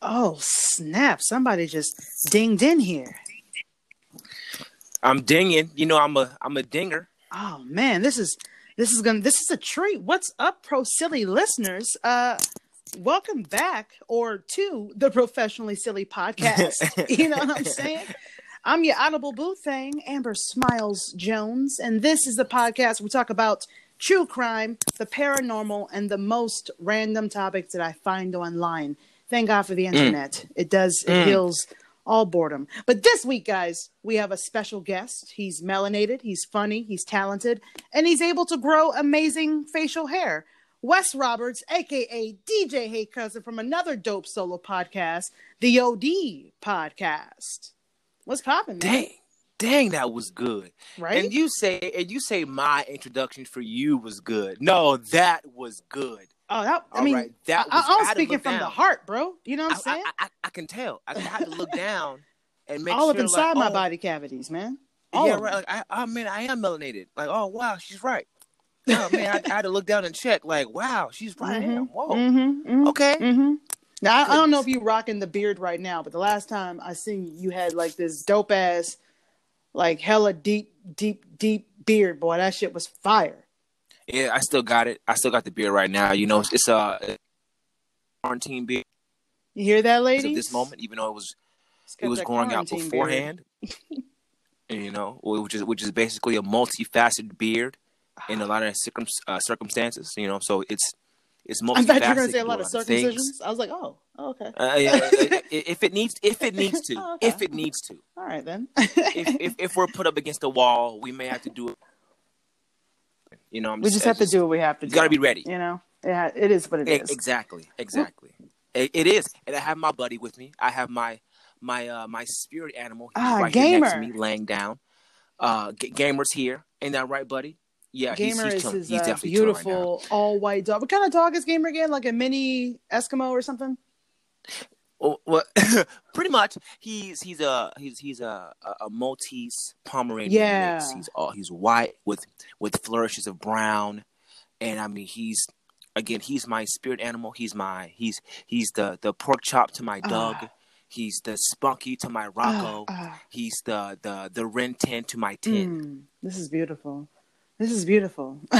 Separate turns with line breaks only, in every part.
Oh snap! Somebody just dinged in here.
I'm dinging. You know, I'm a I'm a dinger.
Oh man, this is this is gonna this is a treat. What's up, pro silly listeners? Uh, welcome back or to the professionally silly podcast. you know what I'm saying? I'm your audible boo thing, Amber Smiles Jones, and this is the podcast we talk about true crime, the paranormal, and the most random topics that I find online. Thank God for the mm. internet. It does it mm. heals all boredom. But this week, guys, we have a special guest. He's melanated, he's funny, he's talented, and he's able to grow amazing facial hair. Wes Roberts, aka DJ Hey Cousin, from another dope solo podcast, the OD podcast. What's popping.
Dang, dang, that was good.
Right?
And you say and you say my introduction for you was good. No, that was good.
Oh, that, I
All
mean,
right, that was-
I'm
I to
speaking from the heart, bro. You know what I'm
I,
saying?
I, I, I can tell. I, had to look down and make
All
sure
up inside
like,
my
oh,
body cavities, man. All
yeah, right. Like I, I mean, I am melanated. Like, oh wow, she's right. Oh man, I, I had to look down and check. Like, wow, she's right. Damn, whoa.
Mm-hmm,
Okay.
Mm-hmm. Now I, I don't know if you're rocking the beard right now, but the last time I seen you, you had like this dope ass, like hella deep, deep, deep beard. Boy, that shit was fire.
Yeah, I still got it. I still got the beard right now. You know, it's, a quarantine beard
You hear that,
lady?
at
this moment, even though it was it was growing out beforehand. you know, which is which is basically a multifaceted beard in a lot of circum, uh, circumstances. You know, so it's it's multifaceted.
I thought you were gonna say a lot of
things.
I was like, oh, oh, okay.
Uh, yeah, if it needs, if it needs to,
Oh, okay.
if it needs to,
All right then.
if, if if we're put up against the wall, we may have to do it. You know, I'm
we just have to do what we have to do.
You got to be ready.
You know, yeah, it is what it
E-
is.
Exactly, exactly. It, it is, and I have my buddy with me. I have my my uh my spirit animal. He's
Ah,
right here next to
Gamer.
me, laying down. Uh, G- gamer's here. Ain't that right, buddy? Yeah, he's,
Gamer
he's
is his
he's
uh,
definitely chilling right
beautiful all white dog. What kind of dog is Gamer again? Like a mini Eskimo or something?
Oh, well, pretty much. He's he's a he's he's a a, Maltese Pomeranian
Yeah.
mix. He's all he's white with with flourishes of brown, and I mean he's again he's my spirit animal. He's my he's he's the the pork chop to my Doug.
Ah.
He's the spunky to my Rocko.
Ah, ah.
He's the the the Ren ten to my tin.
Mm, this is beautiful. This is beautiful.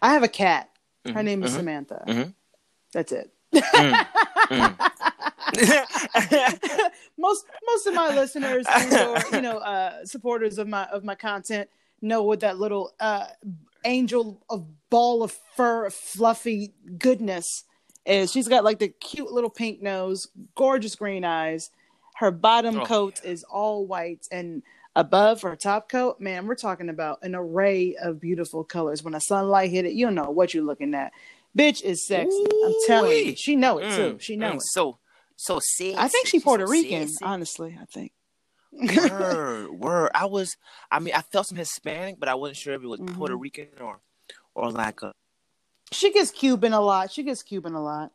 I have a cat. Her
Mhm,
name is
mhm,
Samantha.
mhm.
That's it.
Mm,
most most of my listeners or you know uh, supporters of my of my content know what that little uh, angel of ball of fur fluffy goodness is. She's got like the cute little pink nose, gorgeous green eyes. Her bottom
Oh,
coat is all white and above her top coat, man, we're talking about an array of beautiful colors. When the sunlight hit it, you know what you're looking at. Bitch is sexy. I'm telling you. She know it too.
Mm,
She know
mm,
it.
So so sexy.
I think she's
She's
Puerto Rican, honestly, I think.
word, word. I was, I mean, I felt some Hispanic, but I wasn't sure if it was
Mhm.
Puerto Rican or, or like a
She gets Cuban a lot. She gets Cuban a lot.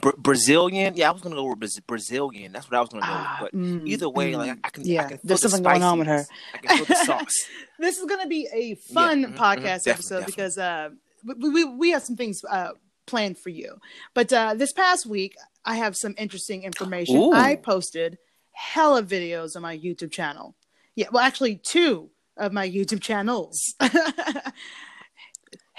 Bra- Brazilian. Yeah, I was gonna go with Braz- Brazilian. That's what I was gonna go
Ah,
with. But
mm,
either way,
mm.
like I can,
Yeah,
I can
there's
the
something going on with her.
I can feel the sauce.
This is going to be a fun
Yeah, mhm, mhm,
podcast
definitely,
episode
definitely.
because uh, we, we we have some things uh, planned for you. But uh, this past week, I have some interesting information.
Ooh.
I posted hella videos on my YouTube channel. Yeah, well, actually, two of my YouTube channels.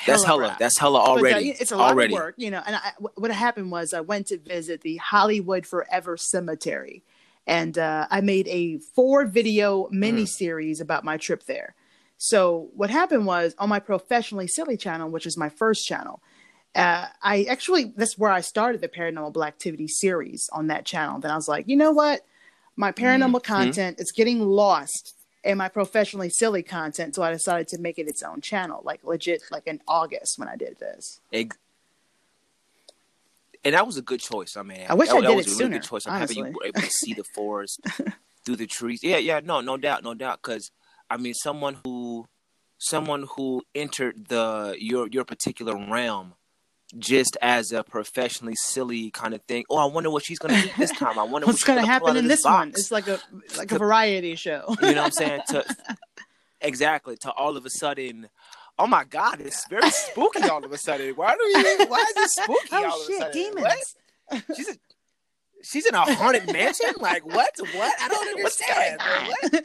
That's hella.
rap.
That's hella
But, uh,
already.
it's a lot
already.
of work, you know. And I, what happened was I went to visit the Hollywood Forever Cemetery, and uh, I made a four video mini series about my trip there. So what happened was on my professionally silly channel, which is my first channel, uh, I actually that's where I started the Paranormal Blacktivity series on that channel. Then I was like, you know what, my paranormal content is getting lost in my professionally silly content, so I decided to make it its own channel, like legit, like in August when I did this.
Ex- and that was a good choice. I mean,
I wish
that,
I
that
did
was
it
a really
sooner,
good choice. I'm happy you were able to see the forest through the trees. Yeah, yeah, no, no doubt, no doubt. Because I mean, someone who, someone who entered the your your particular realm just as a professionally silly kind of thing. Oh, I wonder what she's gonna eat this time. I wonder
What's
she's
going to happen in this one? It's like a like a variety show.
You know what I'm saying? To exactly to all of a sudden, oh my God, it's very spooky all of a sudden. Why do you? Why is it spooky all
oh
of a
shit,
sudden?
demons!
What? she's a, she's in a haunted mansion. Like what? What? I don't understand. What?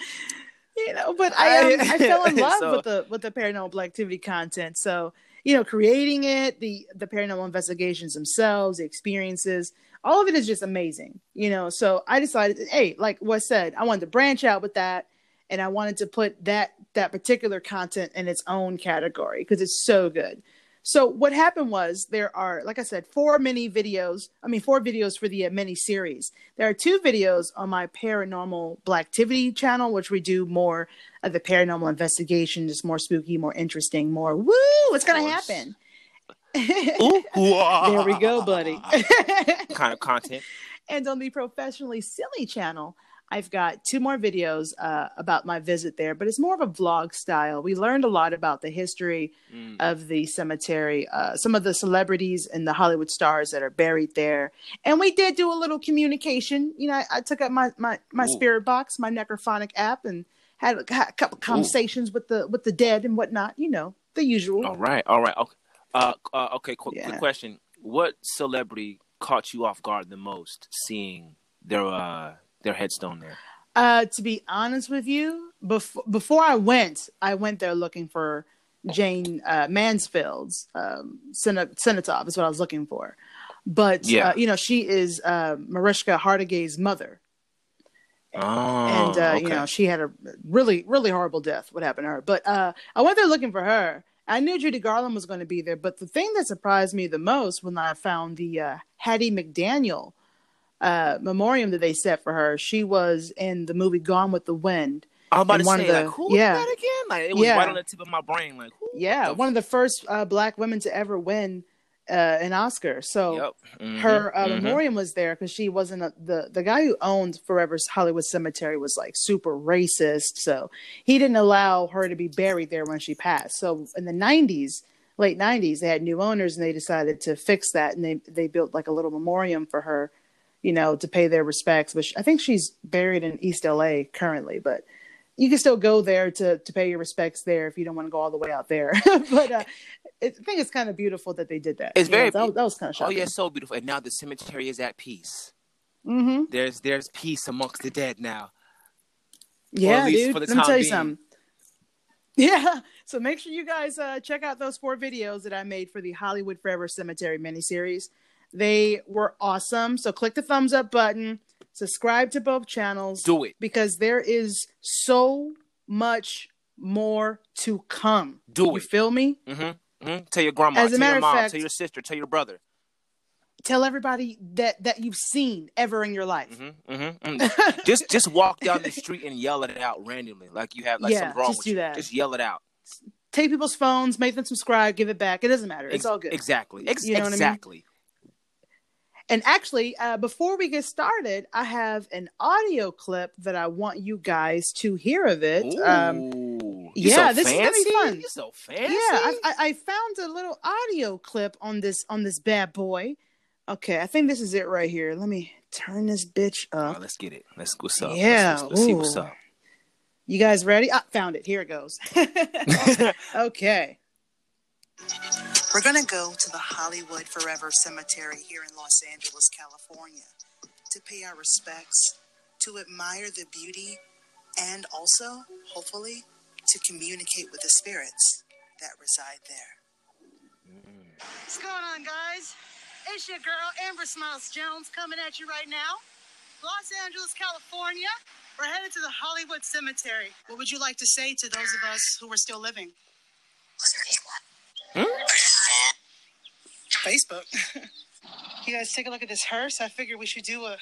you know, but I um, I fell in love
So-
with the with the paranormal activity content. So you know, creating it, the the paranormal investigations themselves, the experiences, all of it is just amazing. You know, so I decided, hey, like what said, I wanted to branch out with that, and I wanted to put that that particular content in its own category because it's so good. So what happened was there are, like I said, four mini videos. I mean, four videos for the uh, mini series. There are two videos on my paranormal Blacktivity channel, which we do more of the paranormal investigation, just more spooky, more interesting, more woo. What's gonna happen?
Ooh,
there we go, buddy.
kind of content.
and on the professionally silly channel i've got two more videos uh, about my visit there but it's more of a vlog style we learned a lot about the history
Mm.
of the cemetery uh, some of the celebrities and the hollywood stars that are buried there and we did do a little communication you know i, I took up my my, my
Ooh.
spirit box my necrophonic app and had a, had a couple conversations with the with the dead and whatnot you know the usual
All right, all right. Okay, uh, uh, okay. Quick,
Yeah.
quick question: What celebrity caught you off guard the most seeing their uh their headstone there?
Uh, to be honest with you, before before I went, I went there looking for Jayne uh, Mansfield's um, Cenotaph is what I was looking for. But
Yeah.
uh, you know, she is uh, Mariska Hargitay's mother,
Oh,
and uh, you know, she had a really really horrible death. What happened to her? But uh, I went there looking for her. I knew Judy Garland was going to be there, but the thing that surprised me the most when I found the uh, Hattie McDaniel uh, memoriam that they set for her, she was in the movie Gone with the Wind.
I was about to say,
of
like, who
yeah.
that again? Like, it was
Yeah.
right on the tip of my brain. Like?
Yeah,
the
one of the first uh, black women to ever win uh, an Oscar. So
Yep. Mhm,
her uh,
mhm.
memoriam was there because she wasn't a, the the guy who owned Forever's Hollywood Cemetery was like super racist, so he didn't allow her to be buried there when she passed. So in the '90s, late '90s, they had new owners and they decided to fix that and they they built like a little memoriam for her, you know, to pay their respects. Which I think she's buried in East LA currently, but. You can still go there to, to pay your respects there if you don't want to go all the way out there. but uh, it, I think it's kind of beautiful that they did that.
It's
You know,
very-
that, was- that was kind of
Oh
shocking.
yeah, so beautiful. And now the cemetery is at peace.
Mm-hmm.
There's there's peace amongst the dead now.
Yeah, dude. Let me tell you
being.
something. Yeah. So make sure you guys uh, check out those four videos that I made for the Hollywood Forever Cemetery miniseries. They were awesome. So click the thumbs up button, subscribe to both channels
Do it.
because there is so much more to come.
Do
You
it.
You feel me?
Mm-hmm. mm-hmm. Tell your grandma.
As a
tell your mom.
fact-
tell your sister. Tell your brother.
Tell everybody that that you've seen ever in your life.
Mm-hmm. Mm-hmm. mm just just walk down the street and yell it out randomly, like you have like
Yeah,
something wrong
just
with
do
you.
that.
Just yell it out.
Take people's phones, make them subscribe, give it back. It doesn't matter. It's
Ex-
all good.
Exactly. Ex-
You know what I mean?
exactly.
And actually, uh, before we get started, I have an audio clip that I want you guys to hear of it. Um,
Ooh. You
yeah,
so
this is gonna be
fancy?
fun.
You so
yeah,
fancy.
I, I, I found a little audio clip on this on this bad boy. Okay, I think this is it right here. Let me turn this bitch up.
let's get it. Let's what's up.
Yeah,
Let's, let's, let's see what's up.
You guys ready? Ah, found it. Here it goes. okay.
We're going to go to the Hollywood Forever Cemetery here in Los Angeles, California, to pay our respects, to admire the beauty, and also, hopefully, to communicate with the spirits that reside there. What's going on, guys? It's your girl, Amber Smiles Jones, coming at you right now. Los Angeles, California. We're headed to the Hollywood Cemetery. What would you like to say to those of us who are still living? Facebook. you guys take a look at this hearse. I figure we should do a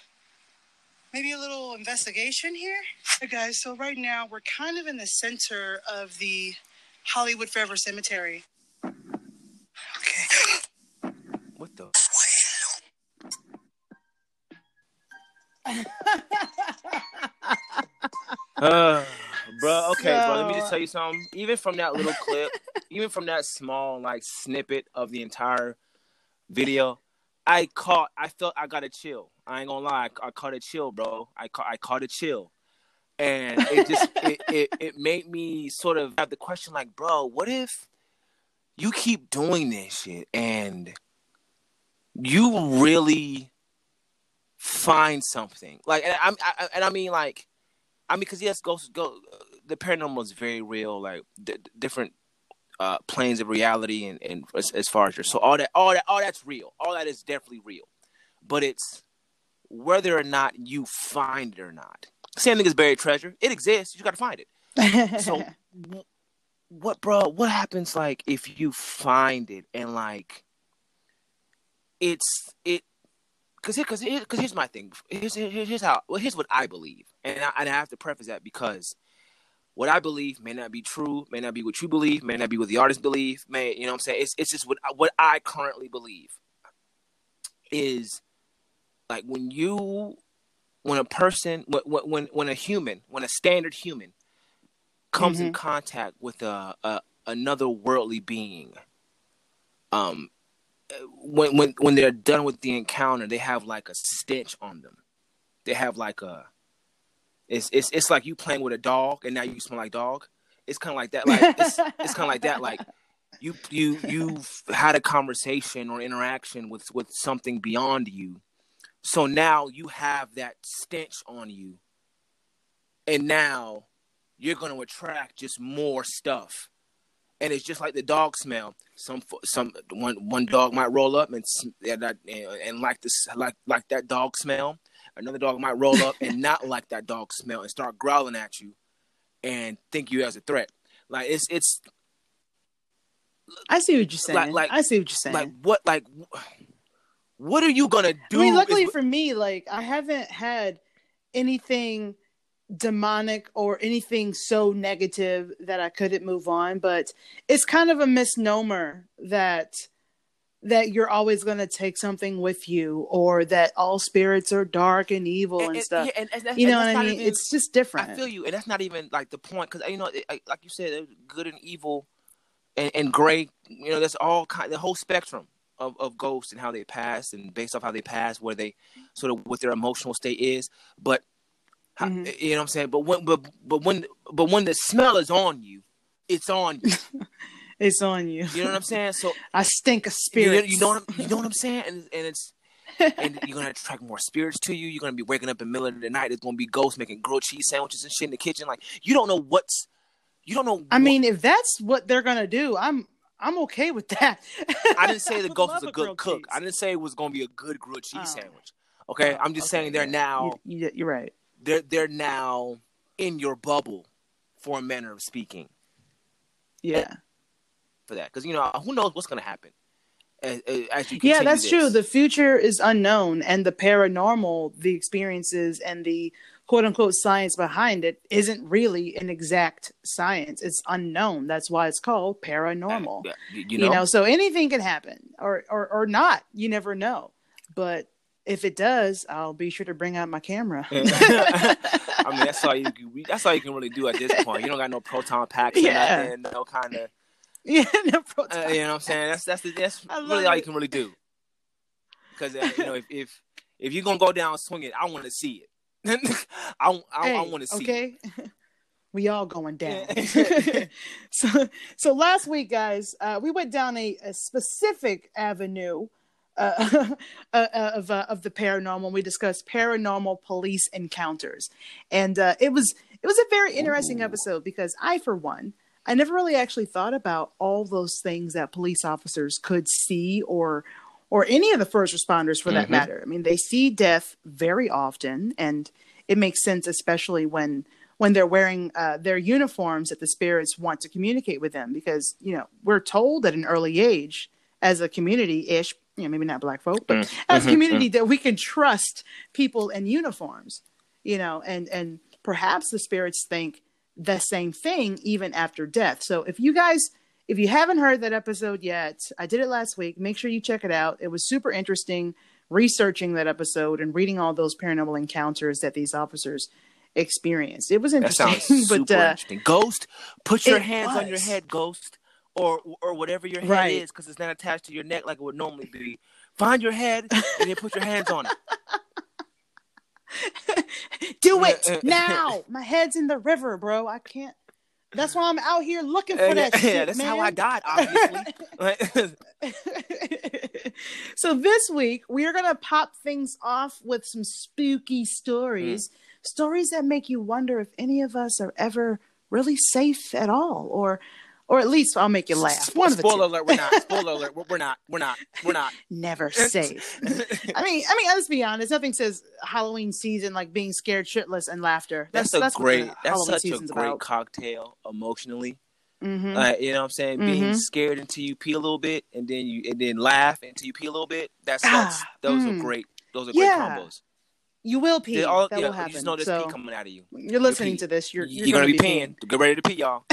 maybe a little investigation here. Hey guys, so right now we're kind of in the center of the Hollywood Forever Cemetery. Okay.
What the? Uh, bro, okay, bro. Let me just tell you something. Even from that little clip, even from that small like snippet of the entire video, I caught. I felt I got a chill. I ain't gonna lie. I, I caught a chill, bro. I caught. I caught a chill, and it just it, it it made me sort of have the question like, bro, what if you keep doing this shit and you really find something like, and I, I and I mean like, I mean because yes, ghosts go. The paranormal is very real. Like d- different uh, planes of reality and, and as, as, far as your so all that all that all that's real. All that is definitely real. But it's whether or not you find it or not. Same thing as buried treasure. It exists. You got to find it. So what bro what happens like if you find it and like it's it because because because here's my thing. Here's, here's how well here's what i believe. And I, and I have to preface that because what I believe may not be true, may not be what you believe, may not be what the artist believe, may you know what I'm saying? It's it's just what what I currently believe is like when you when a person when when when a human, when a standard human comes mm-hmm. in contact with a, a another worldly being um when when when they're done with the encounter, they have like a stench on them. They have like a it's it's it's like you playing with a dog and now you smell like dog. It's kind of like that. Like it's, it's kind of like that. Like you you you've had a conversation or interaction with with something beyond you, so now you have that stench on you, and now you're going to attract just more stuff. And it's just like the dog smell. Some some one one dog might roll up and and, and like this like like that dog smell another dog might roll up and not like that dog smell and start growling at you and think you as a threat. Like it's it's.
I see what you're saying. Like, like I see what you're saying.
Like what? Like what are you gonna do?
I mean, luckily is... for me, like I haven't had anything demonic or anything so negative that I couldn't move on. But it's kind of a misnomer that that you're always going to take something with you or that all spirits are dark and evil and, and, and stuff. Yeah, and, you know what I mean? Even, it's just different.
I feel you. And that's not even like the point. Cause you know, it, like you said, good and evil and, and gray, you know, that's all kind, the whole spectrum of, of ghosts and how they pass and based off how they pass, where they sort of what their emotional state is. But, mm-hmm. you know what I'm saying? But when, but, but when, but when the smell is on you, it's on you.
it's on you.
You know what I'm saying? So
I stink of spirits.
You, you know what I'm, you know what I'm saying? And and it's and you're gonna attract more spirits to you. You're gonna be waking up in the middle of the night. There's gonna be ghosts making grilled cheese sandwiches and shit in the kitchen. Like you don't know what's you don't know.
I what, mean, if that's what they're gonna do, I'm I'm okay with that.
I didn't say the ghost was a good cook. Cheese. I didn't say it was gonna be a good grilled cheese oh. sandwich. Okay, I'm just okay, saying they're yeah. now.
You, you're right.
They're they're now in your bubble, for a manner of speaking.
Yeah
for that because you know who knows what's going to happen as, as you
yeah that's this. true the future is unknown and the paranormal the experiences and the quote unquote science behind it isn't really an exact science it's unknown that's why it's called paranormal uh, you, know? you know so anything can happen or, or or not you never know but if it does, I'll be sure to bring out my camera.
I mean, that's all you can, that's all you can really do at this point. You don't got no proton packs, yeah. and no kind of Yeah, no Uh, you know what I'm saying? That's that's the, that's really it. all you can really do. Because uh, you know, if, if if you're gonna go down swinging, I want to see it. I I, hey, I want to see. It.
Okay. It. we all going down. so, so last week, guys, uh, we went down a, a specific avenue uh, uh, uh, of uh, of the paranormal. We discussed paranormal police encounters, and uh, it was it was a very interesting Ooh. episode because I, for one, I never really actually thought about all those things that police officers could see or or any of the first responders for that mm-hmm. matter. I mean, they see death very often and it makes sense especially when when they're wearing uh, their uniforms that the spirits want to communicate with them because, you know, we're told at an early age as a community ish, you know, maybe not black folk, but mm-hmm. as a community mm-hmm. that we can trust people in uniforms, you know, and and perhaps the spirits think the same thing even after death. So if you guys if you haven't heard that episode yet, I did it last week. Make sure you check it out. It was super interesting researching that episode and reading all those paranormal encounters that these officers experienced. It was interesting. That sounds
but, super uh, interesting. Ghost, put your hands was. on your head, Ghost, or or whatever your head right. is, because it's not attached to your neck like it would normally be. Find your head and then put your hands on it.
Do it eh, eh. now. My head's in the river, bro. I can't. That's why I'm out here looking for eh, that
yeah,
shit,
that's
man.
how I died, obviously.
so this week we are gonna pop things off with some spooky stories,
Hmm.
stories that make you wonder if any of us are ever really safe at all, or, or at least I'll make you laugh. One of the
alert, we're not. Spoiler alert, we're, we're not. We're not. We're not.
Never safe. I mean, I mean, let's be honest. Nothing says Halloween season like being scared shitless and laughter.
That's,
That's
a
that's
great. That's
Halloween
such a great
about.
cocktail emotionally.
Mhm.
Uh, you know what I'm saying? Being
Mhm.
scared until you pee a little bit, and then you and then laugh until you pee a little bit. That's,
Ah,
that's those
mm.
are great. Those are great
Yeah.
combos.
You will pee.
All-
that
yeah,
will happen.
You just know there's
so
pee coming out of you.
you're listening
pee.
to this. You're
You're,
you're,
gonna, be
peeing.
peeing. Get ready to pee, y'all.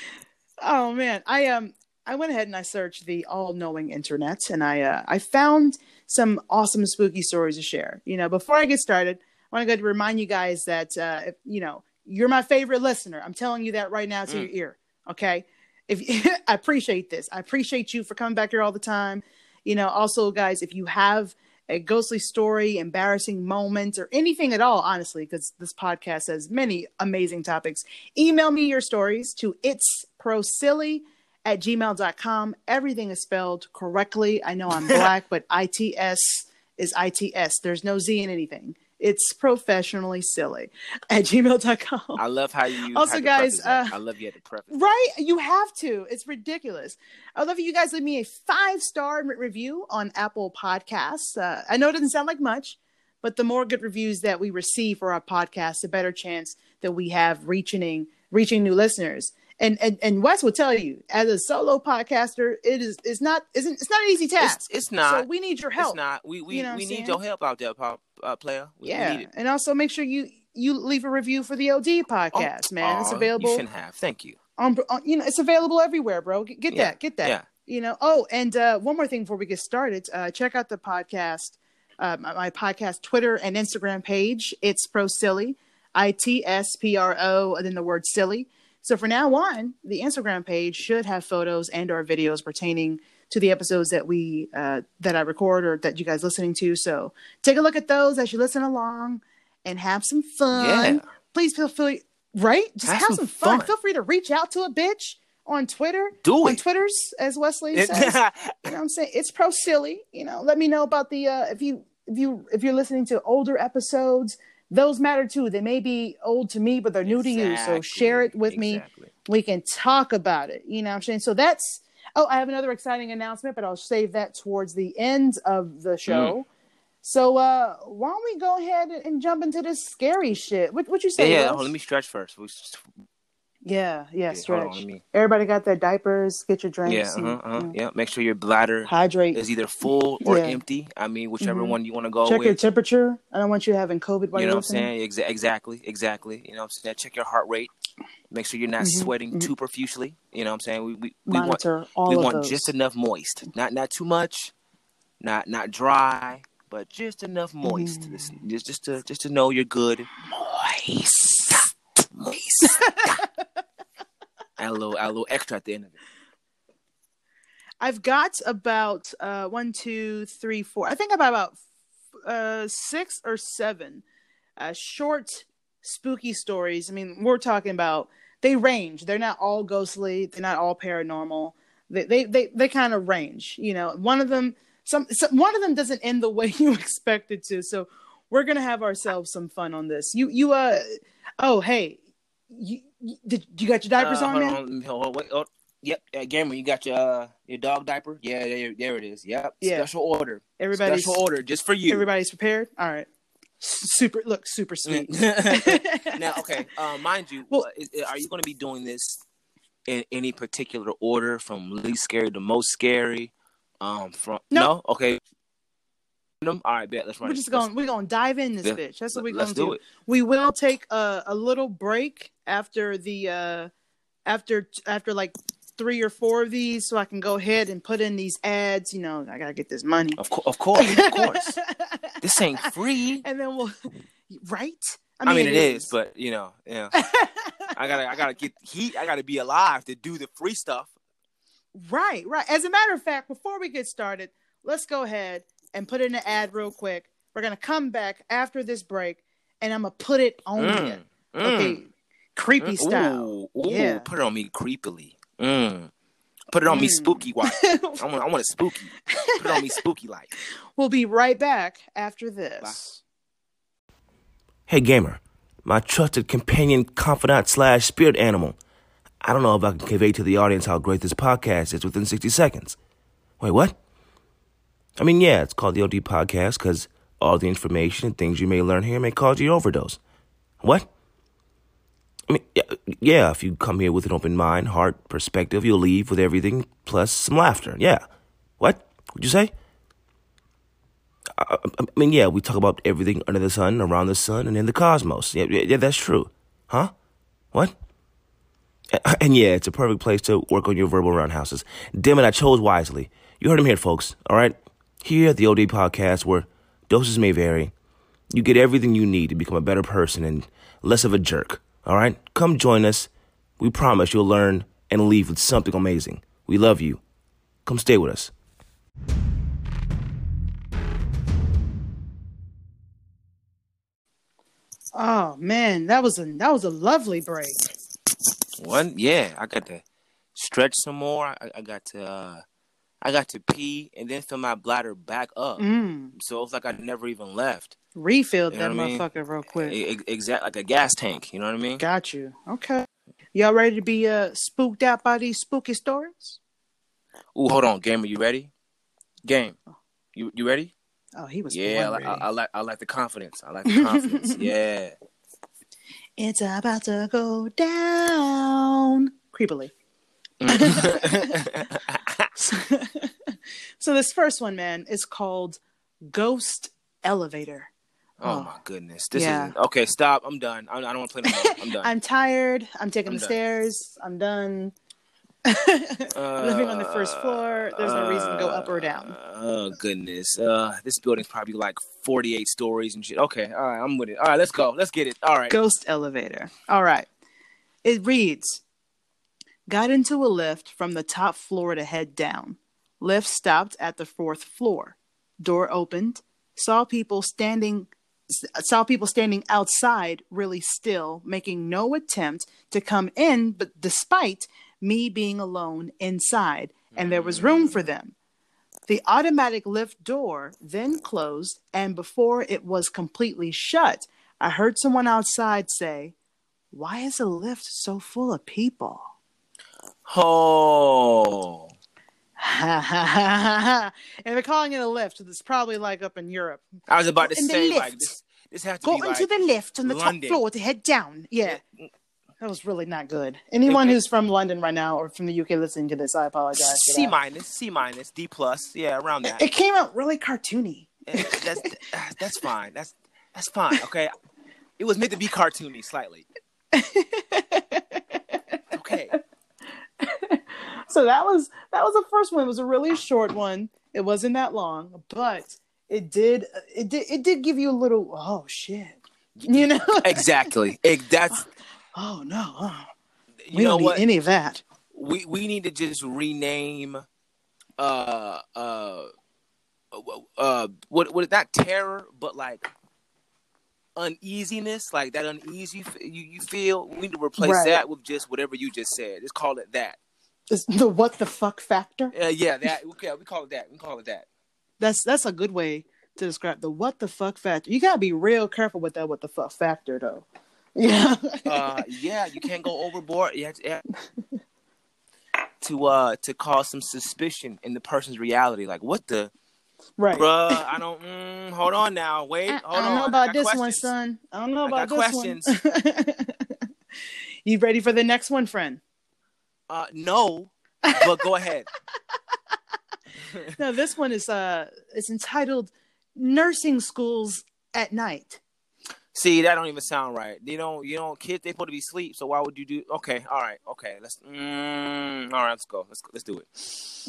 Get ready to pee.
Oh man, I um I went ahead and I searched the all-knowing internet and I uh, I found some awesome spooky stories to share. You know, before I get started, I want to go to remind you guys that uh, if, you know you're my favorite listener. I'm telling you that right now to
Mm.
your ear. Okay, if I appreciate this, I appreciate you for coming back here all the time. You know, also guys, if you have a ghostly story, embarrassing moment, or anything at all, honestly, because this podcast has many amazing topics, email me your stories to it's pro silly at gmail.com. Everything is spelled correctly. I know I'm black, but ITS is ITS. There's no Z in anything. It's professionally silly at gmail.com.
I love how you.
Also, guys, uh,
I love you at the preface.
Right? You have to. It's ridiculous. I'd love you guys leave me a five star review on Apple Podcasts. Uh, I know it doesn't sound like much, but the more good reviews that we receive for our podcast, the better chance that we have reaching reaching new listeners. And and and Wes will tell you, as a solo podcaster, it is it's not isn't it's not an easy task.
It's, it's not.
So we need your help.
It's not. We we,
You know
we need your help out there, pop, uh, player. We, we
yeah,
need it.
and also make sure you you leave a review for the OD podcast, man. It's available.
You shouldn't have. Thank you.
on, on you know it's available everywhere bro get, get
Yeah,
that get that
yeah.
you know oh and uh one more thing before we get started uh check out the podcast uh my, my podcast twitter and instagram page it's pro silly i-t-s-p-r-o and then the word silly so for now on the instagram page should have photos and or videos pertaining to the episodes that we uh that i record or that you guys listening to so take a look at those as you listen along and have some fun
Yeah.
please feel free right just have,
Have
some,
some
fun.
fun.
feel free to reach out to a bitch on twitter
Do
on
it.
twitters as wesley says you know what i'm saying it's pro silly you know let me know about the uh if you if you if you're listening to older episodes those matter too. They may be old to me but they're new to you. So share it with me. We can talk about it. You know what i'm saying? So that's oh i have another exciting announcement but i'll save that towards the end of the show. So uh why don't we go ahead and, jump into this scary shit? What what you say
yeah. Hold let me stretch first. We-
yeah yeah
hold on,
stretch
me-
everybody got their diapers get your drinks
Yeah, uh-huh, uh-huh,
you know,
yeah. Make sure your bladder
hydrate
is either full or
Yeah.
empty. I mean, whichever
Mhm.
one you want to go with.
check your temperature i don't want you having covid while
you
you're
know what I'm saying? Exa- exactly, exactly. You know what I'm saying? Check your heart rate. Make sure you're not
Mhm,
sweating
mhm.
too profusely. You know what I'm saying? We we, we want
monitor all
we
of
want
those
just enough moist, not not too much, not not dry, but just enough moist.
Mm.
Just, just just to just to know you're good. Moist, moist. add a little add a little extra at the end of it.
I've got about uh one, two, three, four. I think about about uh six or seven uh short spooky stories. I mean, we're talking about they range. They're not all ghostly. They're not all paranormal. They they they, they kind of range. You know, one of them some, some one of them doesn't end the way you expect it to. So we're gonna have ourselves some fun on this. You you uh oh hey you, you did you got your diapers
Uh,
on man?
on, hold wait, oh, yep, uh, Gamer, you got your uh, your dog diaper? Yeah, there, there it is. Yep,
Yeah.
special order.
Everybody's
special order just for you.
everybody's prepared. All right, super look super sweet.
now, okay, uh, mind you,
Well-
uh, is, are you going to be doing this in any particular order, from least scary to most scary? Um, from
No.
no, okay. All right, bet. Let's run.
We're just going. We're going to dive in this
Yeah.
bitch. That's what we're going to
do
do.
it.
We will take a, a little break after the uh after after like three or four of these, so I can go ahead and put in these ads. You know, I gotta get this money.
Of, co- of course, of course. this ain't free.
and then we'll right.
I mean, it is, but you know, yeah. I gotta, I gotta get heat. I gotta be alive to do the free stuff.
right, right. As a matter of fact, before we get started, let's go ahead and put in an ad real quick. We're gonna come back after this break, and I'm gonna put it on
Mm,
you.
mm.
Okay. creepy style.
Ooh, ooh,
Yeah.
put it on me creepily. Mm. Put it on me
Mm.
spooky wise. I want, I want it spooky. Put it on me spooky like.
We'll be right back after this.
Hey gamer, my trusted companion, confidant slash spirit animal. I don't know if I can convey to the audience how great this podcast is within 60 seconds. Wait, what? I mean, yeah, it's called the OD Podcast because all the information and things you may learn here may cause you overdose. What? I mean, yeah, if you come here with an open mind, heart, perspective, you'll leave with everything plus some laughter. Yeah. What? What'd you say? I, I mean, yeah, we talk about everything under the sun, around the sun, and in the cosmos. Yeah, yeah, that's true. Huh? What? And yeah, it's a perfect place to work on your verbal roundhouses. Damn it, I chose wisely. You heard him here, folks. All right? Here at the OD Podcast, where doses may vary, you get everything you need to become a better person and less of a jerk. All right? Come join us. We promise you'll learn and leave with something amazing. We love you. Come stay with us.
Oh man, that was a that was a lovely break.
One, yeah, I got to stretch some more. I, I got to, uh, I got to pee and then fill my bladder back up.
Mm.
So it's like I never even left.
Refilled
You know
that
I mean?
motherfucker real quick.
Exactly, like a gas tank. You know what I mean?
Got you. Okay. Y'all ready to be uh spooked out by these spooky stories?
Ooh, hold on, gamer, you ready? Game, you you ready?
Oh, he was
Yeah, I, I. I like I like the confidence. I like the confidence. yeah.
It's about to go down creepily. so this first one, man, is called Ghost Elevator.
Oh
Oh.
my goodness. This
Yeah.
is okay. Stop. I'm done. I, I don't want to play no more. I'm done.
I'm tired. I'm taking
I'm
the
done.
stairs. I'm done. I'm living on the first floor. There's no reason to go up or down.
Oh goodness. Uh, this building's probably like 48 stories and shit. Okay. All right. I'm with it. All right. Let's go. Let's get it. All right.
Ghost elevator. All right. It reads Got into a lift from the top floor to head down. Lift stopped at the fourth floor. Door opened. Saw people standing saw people standing outside really still, making no attempt to come in, but despite me being alone inside, and there was room for them. The automatic lift door then closed, and before it was completely shut, I heard someone outside say, Why is the lift so full of people?
Oh.
And they're calling it a lift. It's probably like up in Europe.
I was about to say like this. This has to
Go into
like
the lift on the
London.
top floor to head down. Yeah. That was really not good. Anyone who's from London right now or from the UK listening to this, I apologize.
C minus, C minus, D plus. Yeah, around that.
It came out really cartoony.
That's that's fine. That's that's fine. Okay. It was meant to be cartoony slightly. Okay.
So that was that was the first one. It was a really short one. It wasn't that long, but it did it did it did give you a little oh shit. You know?
Exactly. It, that's
oh no. oh,
you
we
know
don't
what
need any of that.
we we need to just rename uh uh uh what what not terror but like uneasiness like that uneasy you, you feel we need to replace
Right.
that with just whatever you just said just call it that
It's the what the fuck factor.
uh, yeah that okay we call it that we call it that
That's that's a good way to describe the what the fuck factor. You gotta be real careful with that what the fuck factor though. Yeah.
uh yeah you can't go overboard have to, you have to uh to cause some suspicion in the person's reality like what the
right.
bruh i don't mm, hold on now wait
I,
hold
I don't
on
know about this one, son. I don't know
I
about this one. you ready for the next one, friend?
Uh no but go ahead
No, this one is uh it's entitled Nursing Schools at Night.
See, that don't even sound right. You don't, you don't. Kids, they supposed to be asleep. So why would you do? Okay, all right, okay. Let's. Mm, all right, let's go. Let's let's do it.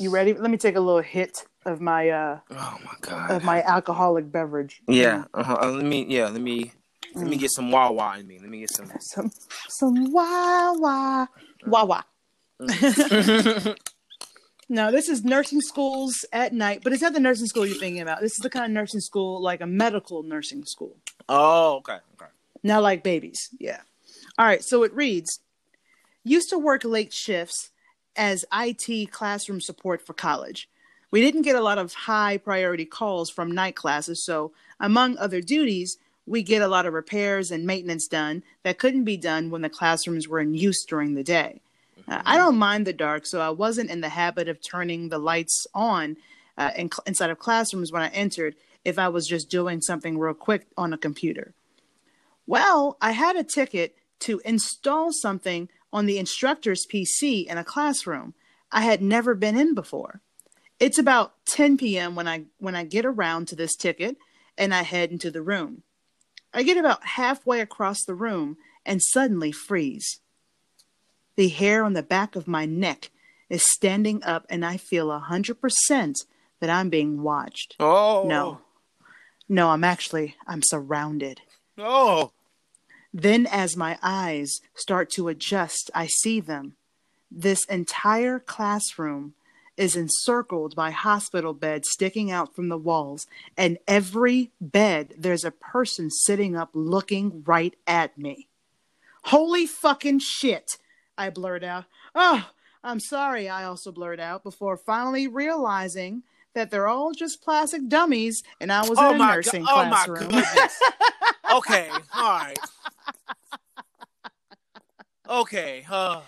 You ready? Let me take a little hit of my uh
Oh my god.
of my alcoholic beverage.
yeah. Uh-huh. Uh, let me. Yeah. Let me. Let
Mm.
me get some Wawa in me. Let me get some.
Some some wah wah wah wah. No, this is nursing schools at night, but it's not the nursing school you're thinking about. This is the kind of nursing school like a medical nursing school.
oh, okay. Okay.
Not like babies. Yeah. All right, so it reads Used to work late shifts as IT classroom support for college. We didn't get a lot of high priority calls from night classes, so among other duties, we get a lot of repairs and maintenance done that couldn't be done when the classrooms were in use during the day. I don't mind the dark, so I wasn't in the habit of turning the lights on uh, in, inside of classrooms when I entered if I was just doing something real quick on a computer. Well, I had a ticket to install something on the instructor's PC in a classroom I had never been in before. It's about 10 p.m. when I when I get around to this ticket and I head into the room. I get about halfway across the room and suddenly freeze. The hair on the back of my neck is standing up and I feel a 100% that I'm being watched.
Oh
No. No, I'm actually I'm surrounded.
Oh.
Then, as my eyes start to adjust, I see them. This entire classroom is encircled by hospital beds sticking out from the walls, and every bed there's a person sitting up looking right at me. Holy fucking shit! I blurt out. Oh, I'm sorry, I also blurt out before finally realizing that they're all just plastic dummies and I was
Oh
in a
my
nursing
god. Oh my
classroom.
okay. All right. Okay. Uh,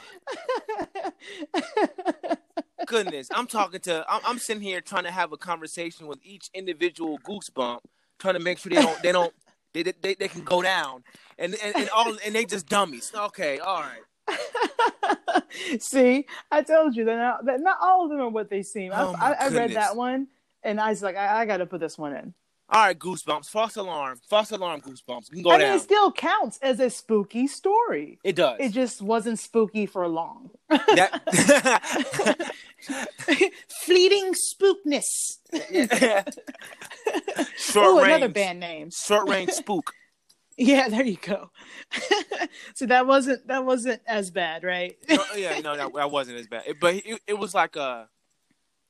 goodness. I'm talking to. I'm, I'm sitting here trying to have a conversation with each individual goosebump, trying to make sure they don't. They don't. They, they, they can go down, and, and and all and they just dummies. Okay, all right.
See, I told you that not, that not all of them are what they seem. I-
Oh, my
I, I read that one, and I was like, I, I got to put this one in.
All right, goosebumps. False alarm. False alarm. Goosebumps. You can go
I mean, it still counts as a spooky story.
it does.
It just wasn't spooky for long.
that.
Fleeting spookness.
Short
Oh,
range.
another band name.
Short range spook.
Yeah, there you go. so that wasn't that wasn't as bad, right?
no, yeah, no, that, that wasn't as bad. It- but it, it was like a,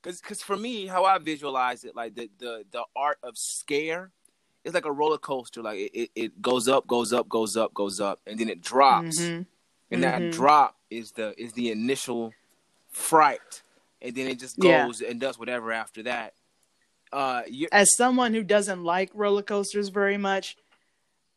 cause, cause for me, how I visualize it, like the the the art of scare, is like a roller coaster. Like it, it, it goes up, goes up, goes up, goes up, and then it drops.
Mhm.
And that
Mhm.
drop is the is the initial fright, and then it just
Yeah.
goes and does whatever after that. Uh, you,
As someone who doesn't like roller coasters very much,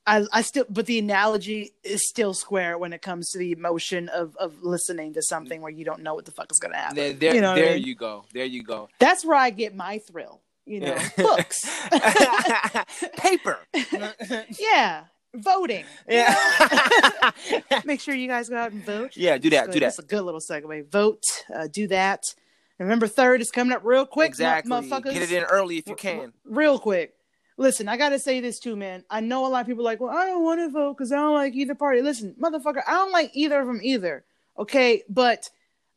I, I still, but the analogy is still square when it comes to the emotion of of listening to something where you don't know what the fuck is going to happen.
there, there,
you know what I
there
mean?
you go, there you go.
That's where I get my thrill. You know, books.
Paper.
yeah, voting.
yeah.
Make sure you guys go out and vote.
yeah, do that, do that.
That's a good little segue. Vote. Uh, do that. November third is coming up real quick,
exactly.
motherfuckers.
Get it in early if you can.
real quick. Listen, I gotta say this too, man. I know a lot of people are like, well, I don't want to vote because I don't like either party. Listen, motherfucker, I don't like either of them either. Okay, but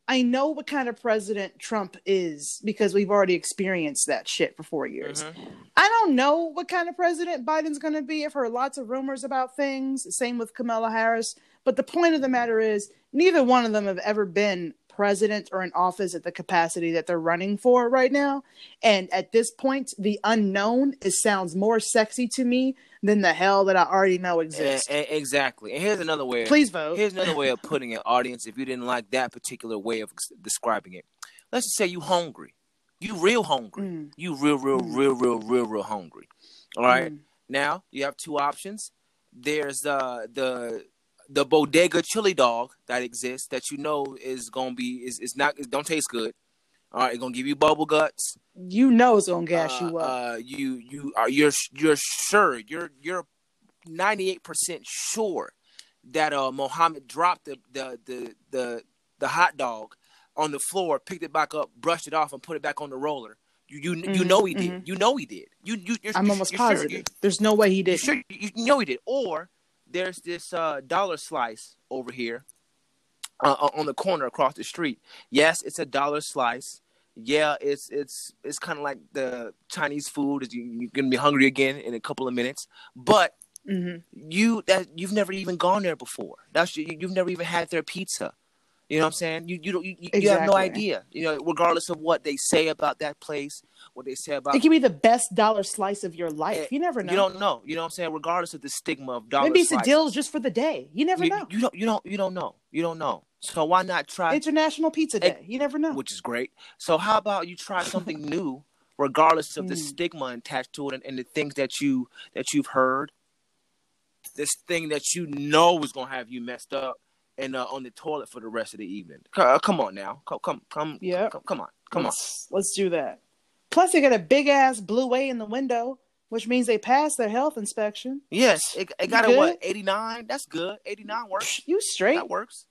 I know what kind of president Trump is because we've already experienced that shit for four years.
Mhm.
I don't know what kind of president Biden's going to be. I've heard lots of rumors about things. Same with Kamala Harris. But the point of the matter is, neither one of them have ever been president or in office at the capacity that they're running for right now. And at this point, the unknown is sounds more sexy to me than the hell that I already know
E-
exists.
e- exactly. And here's another way.
Please vote.
Here's another way of putting it, audience. If you didn't like that particular way of describing it, let's just say you hungry. You real hungry.
Mm.
You real, real,
Mm.
real, real, real, real hungry. All right.
Mm.
Now you have two options. There's uh, the the bodega chili dog that exists that you know is gonna be is is not it don't taste good. All right, it's gonna give you bubble guts.
You know it's gonna gas
uh,
you up.
Uh, you you are you're you're sure you're you're ninety eight percent sure that uh Mohammed dropped the the the the the hot dog on the floor, picked it back up, brushed it off, and put it back on the roller. You you you
Mhm,
know he did.
mhm.
You know he did. You you you're,
I'm
you're-
almost
you're sure.
positive. There's no way he did.
sure you know he did. Or there's this uh dollar slice over here uh, on the corner across the street. Yes, it's a dollar slice. Yeah, it's it's it's kind of like the Chinese food. You're gonna be hungry again in a couple of minutes, but
hmm
you that you've never even gone there before. That's you, you've never even had their pizza. You know what I'm saying? You you don't you, you you have no idea. You know, regardless of what they say about that place, what they say about
It could be the best dollar slice of your life. You never know.
You don't know. You know what I'm saying? Regardless of the stigma of dollar
Maybe it's a deal just for the day. You never
you,
know.
you don't you don't you don't know. You don't know. So why not try
International Pizza Day. You never know.
which is great. So how about you try something new, regardless of the
Mm.
stigma attached to it and, and the things that you that you've heard. This thing that you know is gonna have you messed up and uh, on the toilet for the rest of the evening. Uh, come on now, come come come,
Yeah.
come, come on, come on.
let's, Let's do that. Plus, they got a big ass blue A in the window, which means they passed their health inspection.
Yes, it, it got
You
a what eighty nine. That's good. Eighty nine works.
You straight.
That works.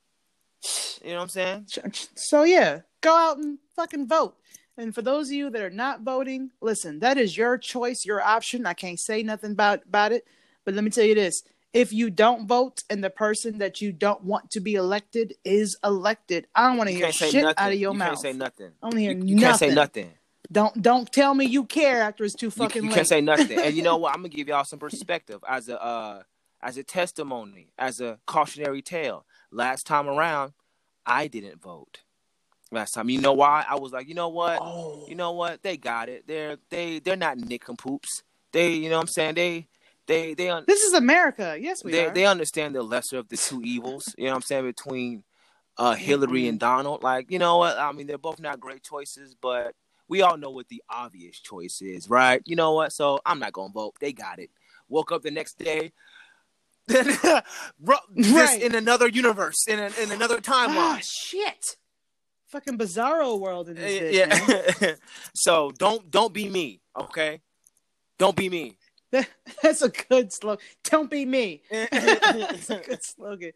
You know what I'm saying?
So yeah, go out and fucking vote. And for those of you that are not voting, listen, that is your choice, your option. I can't say nothing about about it, but let me tell you this: if you don't vote and the person that you don't want to be elected is elected, I don't want to hear shit
nothing.
out of your
you
mouth.
You can't say nothing.
I don't hear
You, you can't say
nothing.
nothing.
Don't don't tell me you care after it's too
You,
fucking
you
late.
can't say nothing. and you know what? I'm gonna give y'all some perspective as a uh, as a testimony, as a cautionary tale. Last time around, I didn't vote. Last time, you know why? I was like, you know what?
oh,
You know what? They got it. They're they they're not nick and nickompoops. They, you know what I'm saying? They they they un-
this is America. Yes, we
they
are.
they understand the lesser of the two evils. You know what I'm saying between uh, Hillary and mm-hmm. Donald. Like you know what? I mean, they're both not great choices, but we all know what the obvious choice is, right? You know what? So I'm not gonna vote. They got it. Woke up the next day. Bro,
Right.
in another universe, in a, in another timeline.
Ah, shit. Fucking bizarro world in this eh, man.
yeah. so don't don't be me, okay? Don't be me.
That's a good slogan. Don't be me. That's a good slogan.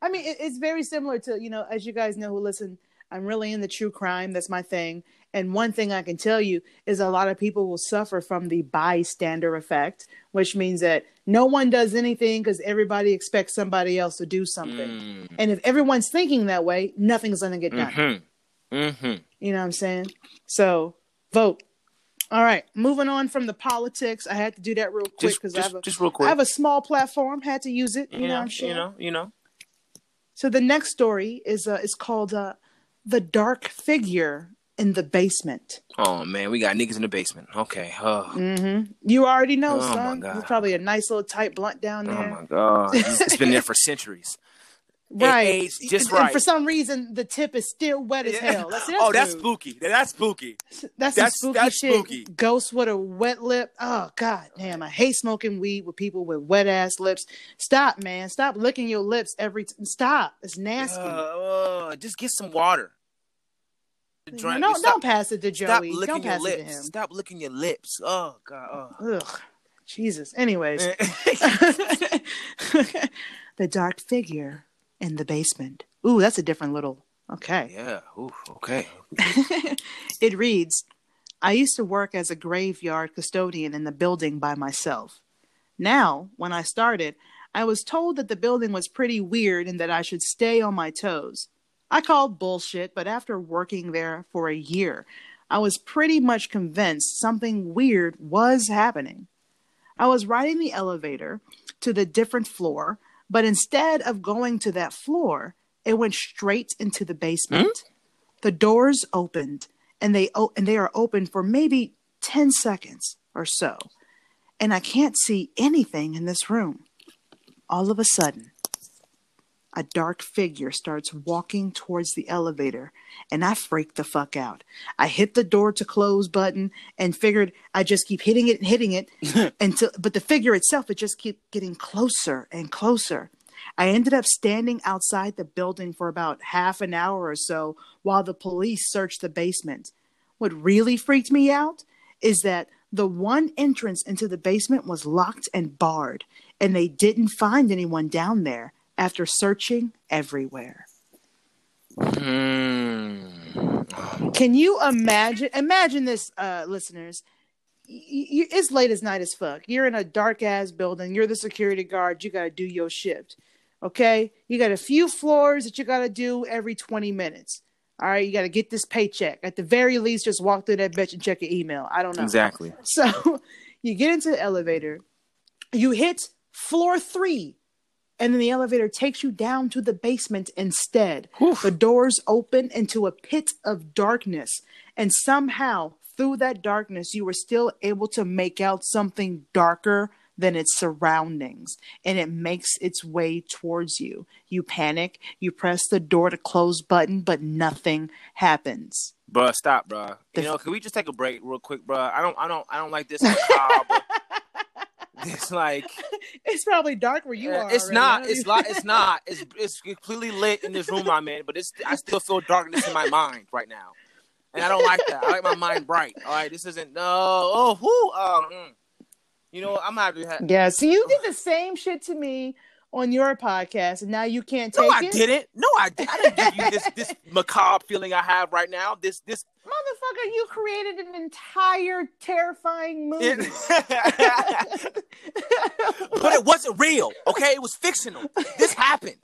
I mean, it, it's very similar to you know, as you guys know who listen. I'm really into true crime. That's my thing. And one thing I can tell you is a lot of people will suffer from the bystander effect, which means that no one does anything because everybody expects somebody else to do something.
Mm.
And if everyone's thinking that way, nothing's going to get done.
Mm-hmm. Mm-hmm.
You know what I'm saying? So vote. All right, moving on from the politics. I had to do that real quick because I have a
just real quick.
I have a small platform. Had to use it. You, know, I'm sure.
you know, you know.
So the next story is uh, is called uh, "The Dark Figure in the Basement."
Oh man, we got niggas in the basement. Okay. Oh,
hmm You already know,
Oh,
son. There's probably a nice little tight blunt down there.
oh my god, it's been there for centuries.
Right.
aged just
And- and for some reason, the tip is still wet as hell. That's, that's
oh, that's
rude.
spooky. That's spooky.
That's,
That's-
spooky
that's
shit.
spooky.
Ghost with a wet lip. Oh god damn! I hate smoking weed with people with wet ass lips. Stop, man. Stop licking your lips every. T- Stop. It's nasty.
Uh, uh, just get some water. Drink-
no,
stop,
don't pass it to
stop
Joey.
licking
Don't
your
pass it to
lips.
him.
Stop licking your lips. Oh god.
Ugh, Jesus. Anyways,
Oh.
the dark figure in the basement. Ooh, that's a different little. Okay.
yeah. Ooh, okay.
It reads I used to work as a graveyard custodian in the building by myself. Now, when I started, I was told that the building was pretty weird and that I should stay on my toes. I called bullshit, but after working there for a year, I was pretty much convinced something weird was happening. I was riding the elevator to the different floor, but instead of going to that floor, it went straight into the basement. Hmm? The doors opened and they o- and they are open for maybe 10 seconds or so. And I can't see anything in this room. All of a sudden, a dark figure starts walking towards the elevator and I freak the fuck out. I hit the door to close button and figured I just keep hitting it and hitting it until but the figure itself it just keep getting closer and closer. I ended up standing outside the building for about half an hour or so while the police searched the basement. What really freaked me out is that the one entrance into the basement was locked and barred, and they didn't find anyone down there after searching everywhere.
Hmm.
Can you imagine? Imagine this, uh, listeners. It's late as night as fuck. You're in a dark ass building. You're the security guard. You got to do your shift. Okay. You got a few floors that you got to do every 20 minutes. All right. You got to get this paycheck. At the very least, just walk through that bitch and check your email. I don't know.
Exactly.
So you get into the elevator, you hit floor three, and then the elevator takes you down to the basement instead.
Whew.
The doors open into a pit of darkness, and somehow through that darkness, you were still able to make out something darker than its surroundings, and it makes its way towards you. You panic, you press the door to close button, but nothing happens.
Bruh, stop, bruh.
The
You know, can we just take a break real quick, bruh? I don't, I don't, I don't like this macabre. it's like
It's probably dark where you
uh,
are.
it's
already,
not.
huh?
It's not. It's not. It's it's completely lit in this room I'm in, but it's I still feel darkness in my mind right now, and I don't like that. I like my mind bright. All right, this isn't no. Oh, who? Oh, mm. you know, what? I'm happy. to have-
Yeah, so you did the same shit to me on your podcast, and now you can't take it.
No, I
it.
didn't. No, I, I didn't give you this this macabre feeling I have right now. This this.
Motherfucker, you created an entire terrifying movie.
but it wasn't real. Okay, it was fictional. This happened.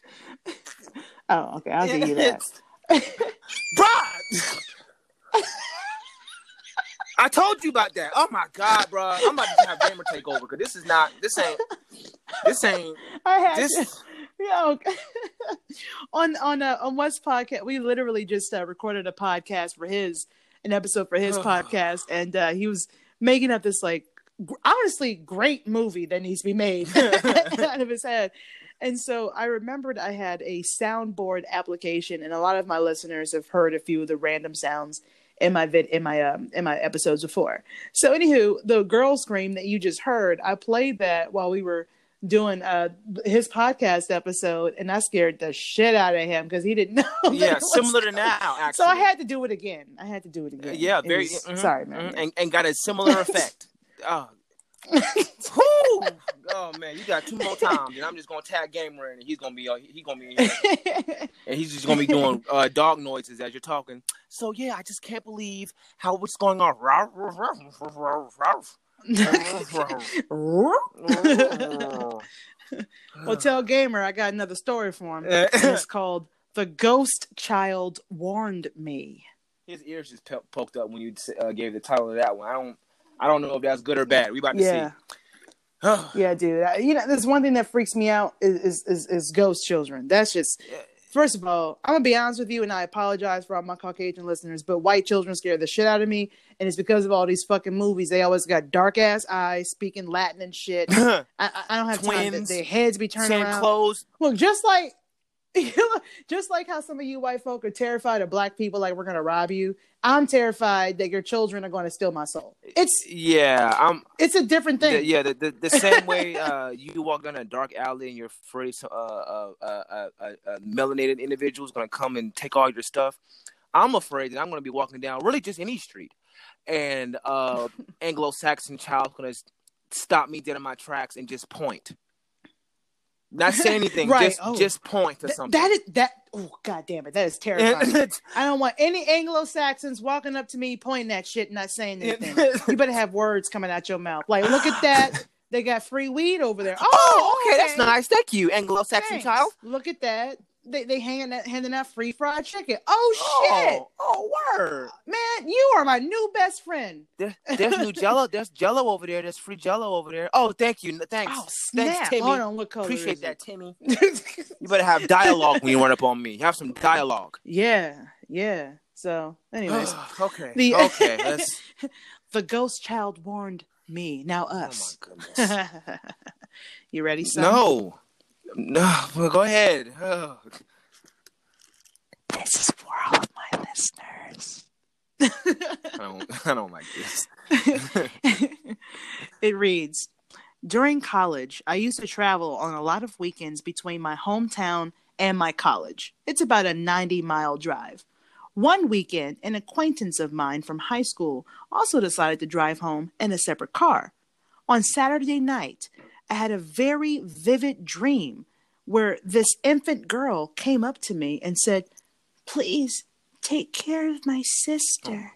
oh, okay, I'll give you that.
Bruh! I told you about that. Oh my god, bro! I'm about to have gamer take over because this is not. This ain't. This ain't.
I had
This.
yeah, okay. on on uh, on West podcast. We literally just uh, recorded a podcast for his an episode for his podcast, and uh, he was making up this like gr- honestly great movie that needs to be made out of his head. And so I remembered I had a soundboard application, and a lot of my listeners have heard a few of the random sounds in my vid in my um in my episodes before. So anywho, the girl scream that you just heard, I played that while we were doing uh his podcast episode, and I scared the shit out of him because he didn't know.
Yeah, similar to now. Actually,
So I had to do it again. I had to do it again.
Yeah, very.
was-
mhm,
sorry, man.
mhm, and, and got a similar effect. Oh. Oh man, you got two more times, and I'm just gonna tag gamer in, and he's gonna be uh, he gonna be in here. and he's just gonna be doing uh, dog noises as you're talking. So yeah, I just can't believe how what's going on.
well, tell gamer I got another story for him. It's called "The Ghost Child Warned Me."
His ears just po- poked up when you uh, gave the title of that one. I don't, I don't know if that's good or bad. We about to
Yeah,
see.
yeah, dude. I, you know, there's one thing that freaks me out is, is is is ghost children. That's just. First of all, I'm gonna be honest with you, and I apologize for all my Caucasian listeners, but white children scare the shit out of me, and it's because of all these fucking movies. They always got dark ass eyes, speaking Latin and shit. I, I, don't have time.
Twins,
Their heads be turning
Same
around.
clothes.
Look, just like just like how some of you white folk are terrified of black people like we're gonna rob you, I'm terrified that your children are gonna steal my soul. It's
Yeah, I'm.
it's a different
The,
thing.
yeah, the, the, the same way uh, you walk down a dark alley and you're afraid some, uh, uh, uh, uh, uh, uh, melanated individual is going to come and take all your stuff. I'm afraid that I'm going to be walking down really just any street, and uh, Anglo-Saxon child going to stop me dead in my tracks and just point, not say anything,
Right,
just
oh.
just point to
Th-
something.
that is that. Oh god damn it, that is terrifying. I don't want any Anglo Saxons walking up to me, pointing at shit, and not saying anything. you better have words coming out your mouth. Like, look at that. They got free weed over there. Oh,
oh, okay, that's nice. Thank you, Anglo-Saxon
Thanks.
child.
Look at that. They they hanging that handing out free fried chicken. Oh shit,
Oh, oh, word.
man, you are my new best friend.
There, there's new Jello. There's Jello over there. There's free Jello over there. Oh, thank you. Thanks.
Oh snap!
Thanks, Timmy.
Hold on, what color
Appreciate that? Timmy. You better have dialogue when you run up on me. Have some dialogue.
yeah, yeah. So, anyways,
okay.
The-
okay. Let's.
the ghost child warned me. Now
Oh my
us.
goodness.
you ready, son?
No. No. Well, go ahead. Oh.
This is for all of my listeners.
I don't. I don't like this.
it reads During college, I used to travel on a lot of weekends between my hometown and my college. It's about a 90 mile drive. One weekend, an acquaintance of mine from high school also decided to drive home in a separate car. On Saturday night, I had a very vivid dream where this infant girl came up to me and said, Please take care of my sister.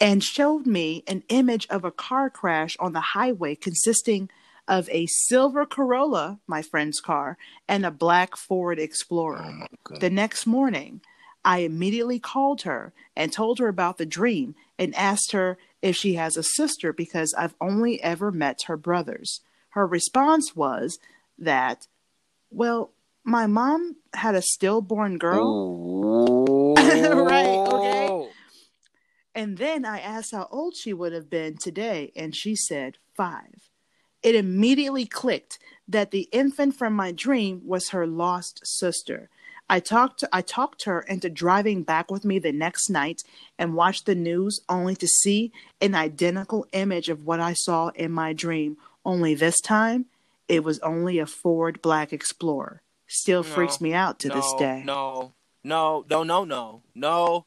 And showed me an image of a car crash on the highway consisting of a silver Corolla, my friend's car, and a black Ford Explorer. the next morning, I immediately called her and told her about the dream and asked her if she has a sister because I've only ever met her brothers. Her response was that Well, my mom had a stillborn girl, Right, okay. and then I asked how old she would have been today, and she said five. It immediately clicked that the infant from my dream was her lost sister. I talked I talked her into driving back with me the next night and watched the news only to see an identical image of what I saw in my dream. Only this time it was only a Ford Black Explorer. Still
No,
freaks me out to this day.
No, no, no, no, no, no,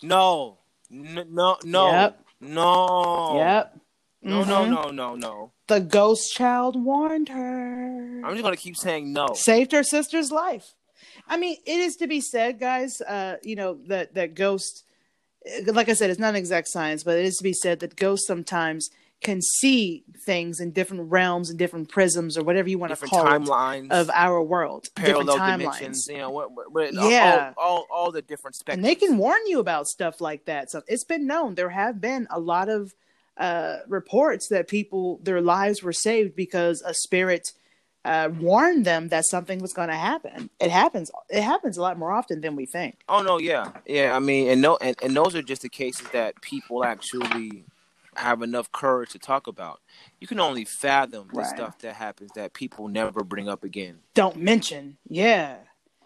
no, no, no,
Yep.
no.
Yep.
No, no,
Mhm.
no, no, no.
The ghost child warned her.
I'm just gonna keep saying no.
saved her sister's life. I mean, it is to be said, guys. Uh, you know that that ghost, like I said, it's not exact science, but it is to be said that ghosts sometimes can see things in different realms and different prisms or whatever you want to
Different
call
timelines
it of our world,
parallel dimensions.
timelines,
You know, what, what, what,
Yeah.
all, all, all the different spectrums.
and they can warn you about stuff like that. So it's been known. There have been a lot of uh, reports that people their lives were saved because a spirit uh, warned them that something was going to happen. It happens. It happens a lot more often than we think.
Oh no, yeah, yeah. I mean, and no, and, and those are just the cases that people actually have enough courage to talk about. You can only fathom the
Right.
stuff that happens that people never bring up again.
Don't mention. Yeah.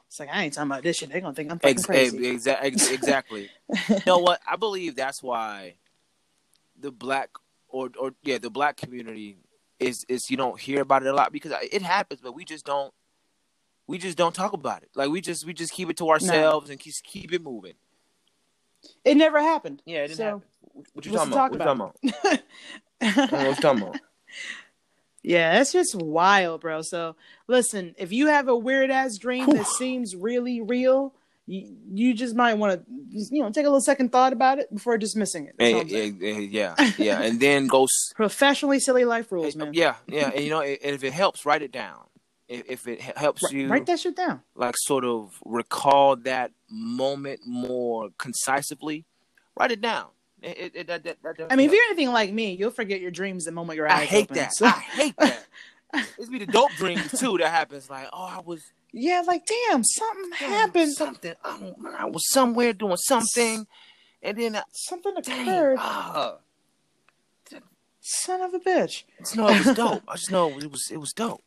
It's like I ain't talking about this shit. They're gonna think I'm fucking
Ex-
crazy.
exa- ex- exactly. you know what? I believe that's why the black or or yeah, the black community is is you don't hear about it a lot because it happens, but we just don't we just don't talk about it. Like we just we just keep it to ourselves and keep keep it moving.
It never happened.
Yeah, it didn't
So,
happen. What you talking about? What you talking about? What you talking about?
yeah, that's just wild, bro. So listen, if you have a weird ass dream that seems really real, you, you just might want to, you know, take a little second thought about it before dismissing it. All
Eh, eh, eh, yeah, yeah, and then go. s-
Professionally silly life rules, man.
Yeah, yeah, and you know, and if it helps, write it down. If, if it helps you,
Write that shit down.
like sort of recall that moment more concisely, write it down. It, it, it,
I mean, if you're anything like me, you'll forget your dreams the moment your eyes
I hate
open.
that.
So-
I hate that. It's be the dope dreams too that happens. Like, oh, I was
yeah, like damn, something
doing
happened.
Something. I, don't- I was somewhere doing something, and then I,
Something
dang,
occurred.
ah,
Son of a bitch.
Just know it was dope. I just know it was it was dope.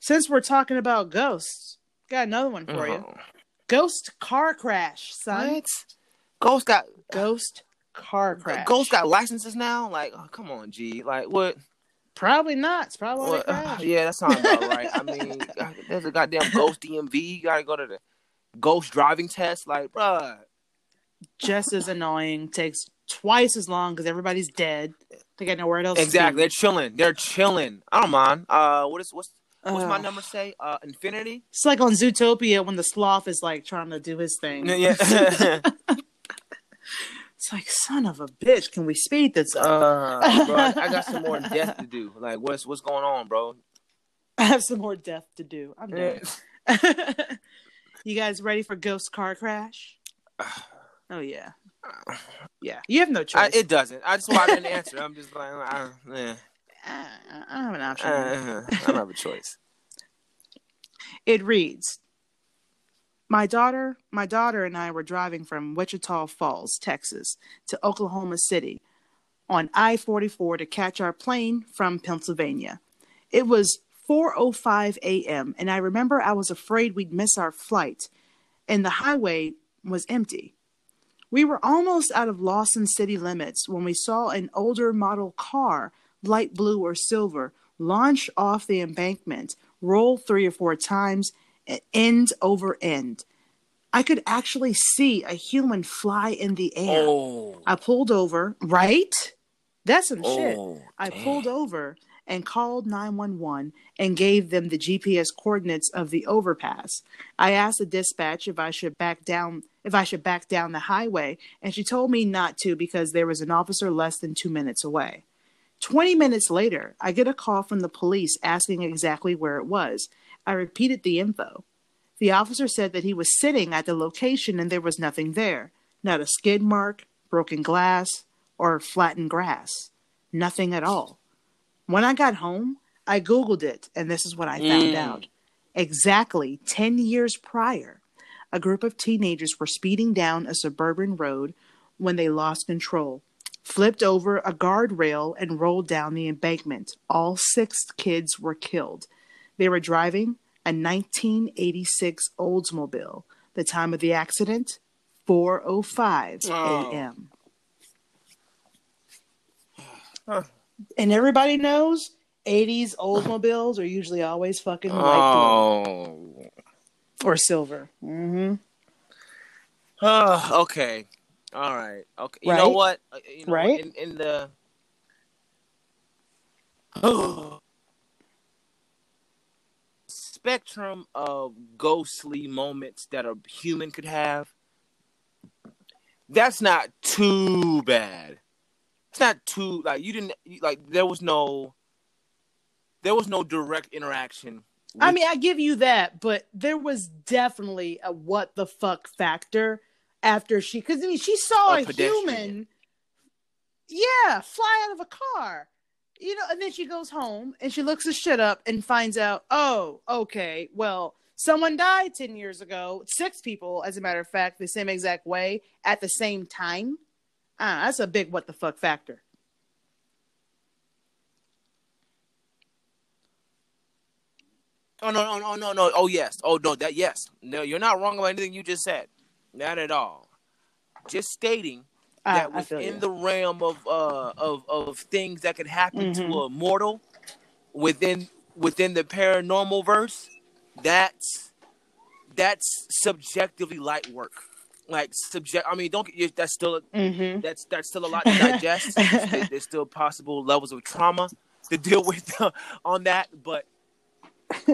Since we're talking about ghosts, got another one for you.
Oh.
Ghost car crash, son.
What? Ghost got
Ghost car crash.
Ghost got licenses now. Like, oh, come on, G. Like, what?
Probably not. It's probably they
uh, yeah, that sounds about right. I mean, there's a goddamn Ghost DMV. You gotta go to the Ghost driving test. Like, bruh.
Just as annoying. Takes twice as long because everybody's dead. They got nowhere else.
Exactly. They're chilling. They're chilling. I don't mind. Uh, what is what's what's my number say? Uh, Infinity.
It's like on Zootopia when the sloth is like trying to do his thing.
Yeah.
It's like son of a bitch. Can we speed this up?
uh, bro, I got some more death to do. Like, what's what's going on, bro?
I have some more death to do. I'm done. you guys ready for Ghost Car Crash? Oh yeah, yeah. You have no
I,
choice.
it doesn't. I just want an answer. I'm just like, I, eh,
I, I don't have an option.
uh, I don't have a choice.
It reads My daughter, my daughter and I were driving from Wichita Falls, Texas to Oklahoma City on I-44 to catch our plane from Pennsylvania. It was 4:05 a.m. and I remember I was afraid we'd miss our flight and the highway was empty. We were almost out of Lawton city limits when we saw an older model car, light blue or silver, launch off the embankment, roll three or four times, end over end. I could actually see a human fly in the air.
Oh,
I pulled over, right? That's some shit.
oh,
I
damn.
pulled over and called 911 and gave them the GPS coordinates of the overpass. I asked the dispatch if I should back down if I should back down the highway and she told me not to because there was an officer less than 2 minutes away. 20 minutes later, I get a call from the police asking exactly where it was. I repeated the info. The officer said that he was sitting at the location and there was nothing there. Not a skid mark, broken glass, or flattened grass. Nothing at all. When I got home, I Googled it, and this is what I found
Mm.
out. Exactly 10 years prior, a group of teenagers were speeding down a suburban road when they lost control, flipped over a guardrail, and rolled down the embankment. All six kids were killed. They were driving a 1986 Oldsmobile. The time of the accident, 4:05
Oh.
a.m.
Huh.
And everybody knows 80s Oldsmobiles are usually always fucking white
Oh.
or silver. hmm
Oh, okay. All right. Okay. You know what? Uh, You know,
Right?
In, in the spectrum of ghostly moments that a human could have, that's not too bad. It's not too like you didn't like there was no there was no direct interaction.
I mean, I give you that, but there was definitely a what the fuck factor after she, because I mean, she saw
A
a, human, yeah, fly out of a car, you know, and then she goes home and she looks the shit up and finds out, oh, okay, well, someone died 10 years ago, six people, as a matter of fact, the same exact way at the same time. Ah, that's a big what the fuck factor.
Oh no no no no no! Oh yes! Oh no! That yes! No, you're not wrong about anything you just said. Not at all. Just stating
Ah,
that
was
in
you.
the realm of uh of of things that could happen to
Mhm.
a mortal within within the paranormal verse, that's that's subjectively light work. Like subject. I mean, don't get. That's still
hmm
that's that's still a lot to digest. There- There's still possible levels of trauma to deal with on that, but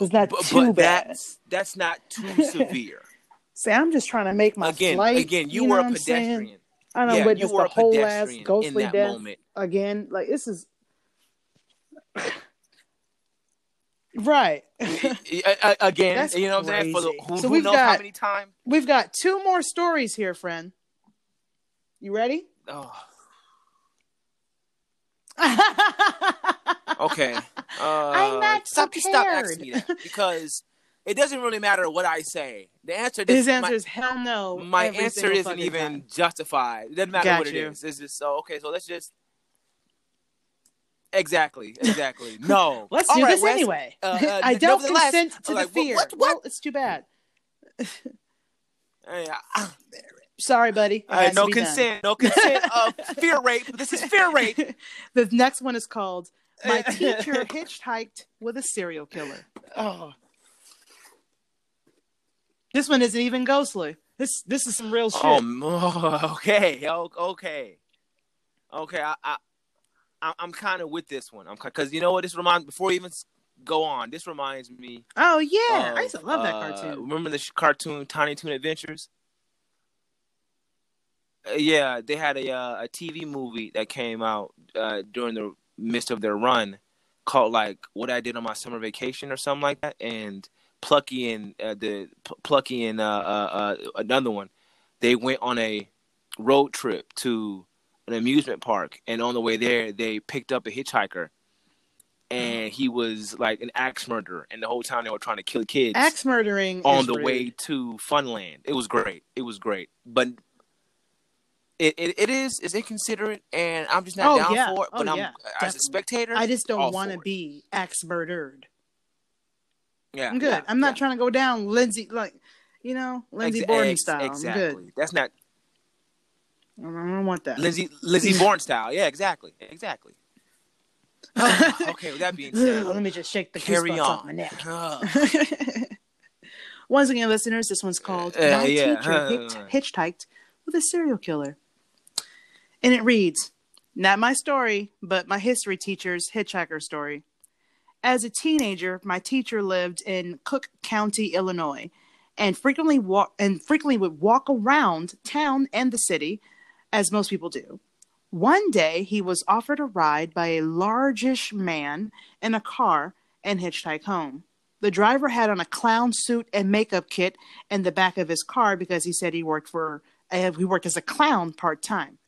It's not
but,
too
but
bad.
that's that's not too severe.
See, I'm just trying to make my
again,
flight.
again, you,
know
were a pedestrian.
I don't
yeah,
witness
you were
the
a
whole ass ghostly death
moment.
again. Like this is right.
Again,
That's
you know what I'm saying? For the, who,
So
who
we've
knows how
got-
many times?
We've got two more stories here, friend. You ready?
Oh, okay. Uh,
I'm not
stop, stop asking me
prepared.
that because it doesn't really matter what I say. The answer,
His answer
my,
is hell no.
my answer isn't even
time.
justified. It doesn't matter
Got
what it
you.
is. It's just so okay. So let's just exactly, exactly. No,
Let's
All
do
right,
this
Wes.
anyway.
Uh, uh,
I don't consent to
like,
the
what-
fear.
what- what?
Well, it's too bad.
Hey, I-
Sorry, buddy. It has
no
be done.
consent. No consent of fear rape. This is fear rape.
the next one is called "My Teacher Hitchhiked with a Serial Killer."
Oh,
This one isn't even ghostly. This this is some real shit.
oh okay. Okay. Okay. I, I, I- I'm kind of with this one. I'm because you know what this reminds. Before we even go on, this reminds me.
Oh yeah,
of,
I used to love that
uh,
cartoon.
Remember the sh- cartoon Tiny Toon Adventures? Uh, yeah, they had a uh, a TV movie that came out uh, during the midst of their run called like "What I Did on My Summer Vacation" or something like that. And Plucky and uh, the Plucky and uh, uh, uh, another one, they went on a road trip to an amusement park, and on the way there, they picked up a hitchhiker. And he was like an axe murderer, and the whole time they were trying to kill kids
Axe murdering
on the
rude.
way to Funland. It was great. It was great, but it it, it is is inconsiderate, and I'm just not
Oh,
down
yeah.
for it. But
Oh,
I'm
yeah,
as a spectator.
I just don't want to be axe murdered.
Yeah,
I'm good.
yeah,
I'm not
yeah.
trying to go down Lindsay like you know Lindsay
Ex-
Borden
ex-
style.
Exactly.
I'm good.
That's not
I don't want that.
Lindsay Lindsay Bourne style. Yeah, exactly, exactly. Oh, okay. With that being said,
Let me just shake the
carry on.
off my neck.
Uh,
Once again, listeners, this one's called
Uh,
My
yeah.
Teacher Hitch- Hitchhiked with a Serial Killer. And it reads Not my story, but my history teacher's hitchhiker story. As a teenager, my teacher lived in Cook County, Illinois, and frequently walk and frequently would walk around town and the city, as most people do. One day, he was offered a ride by a largish man in a car and hitchhiked home. The driver had on a clown suit and makeup kit in the back of his car because he said he worked for uh, he worked as a clown part time,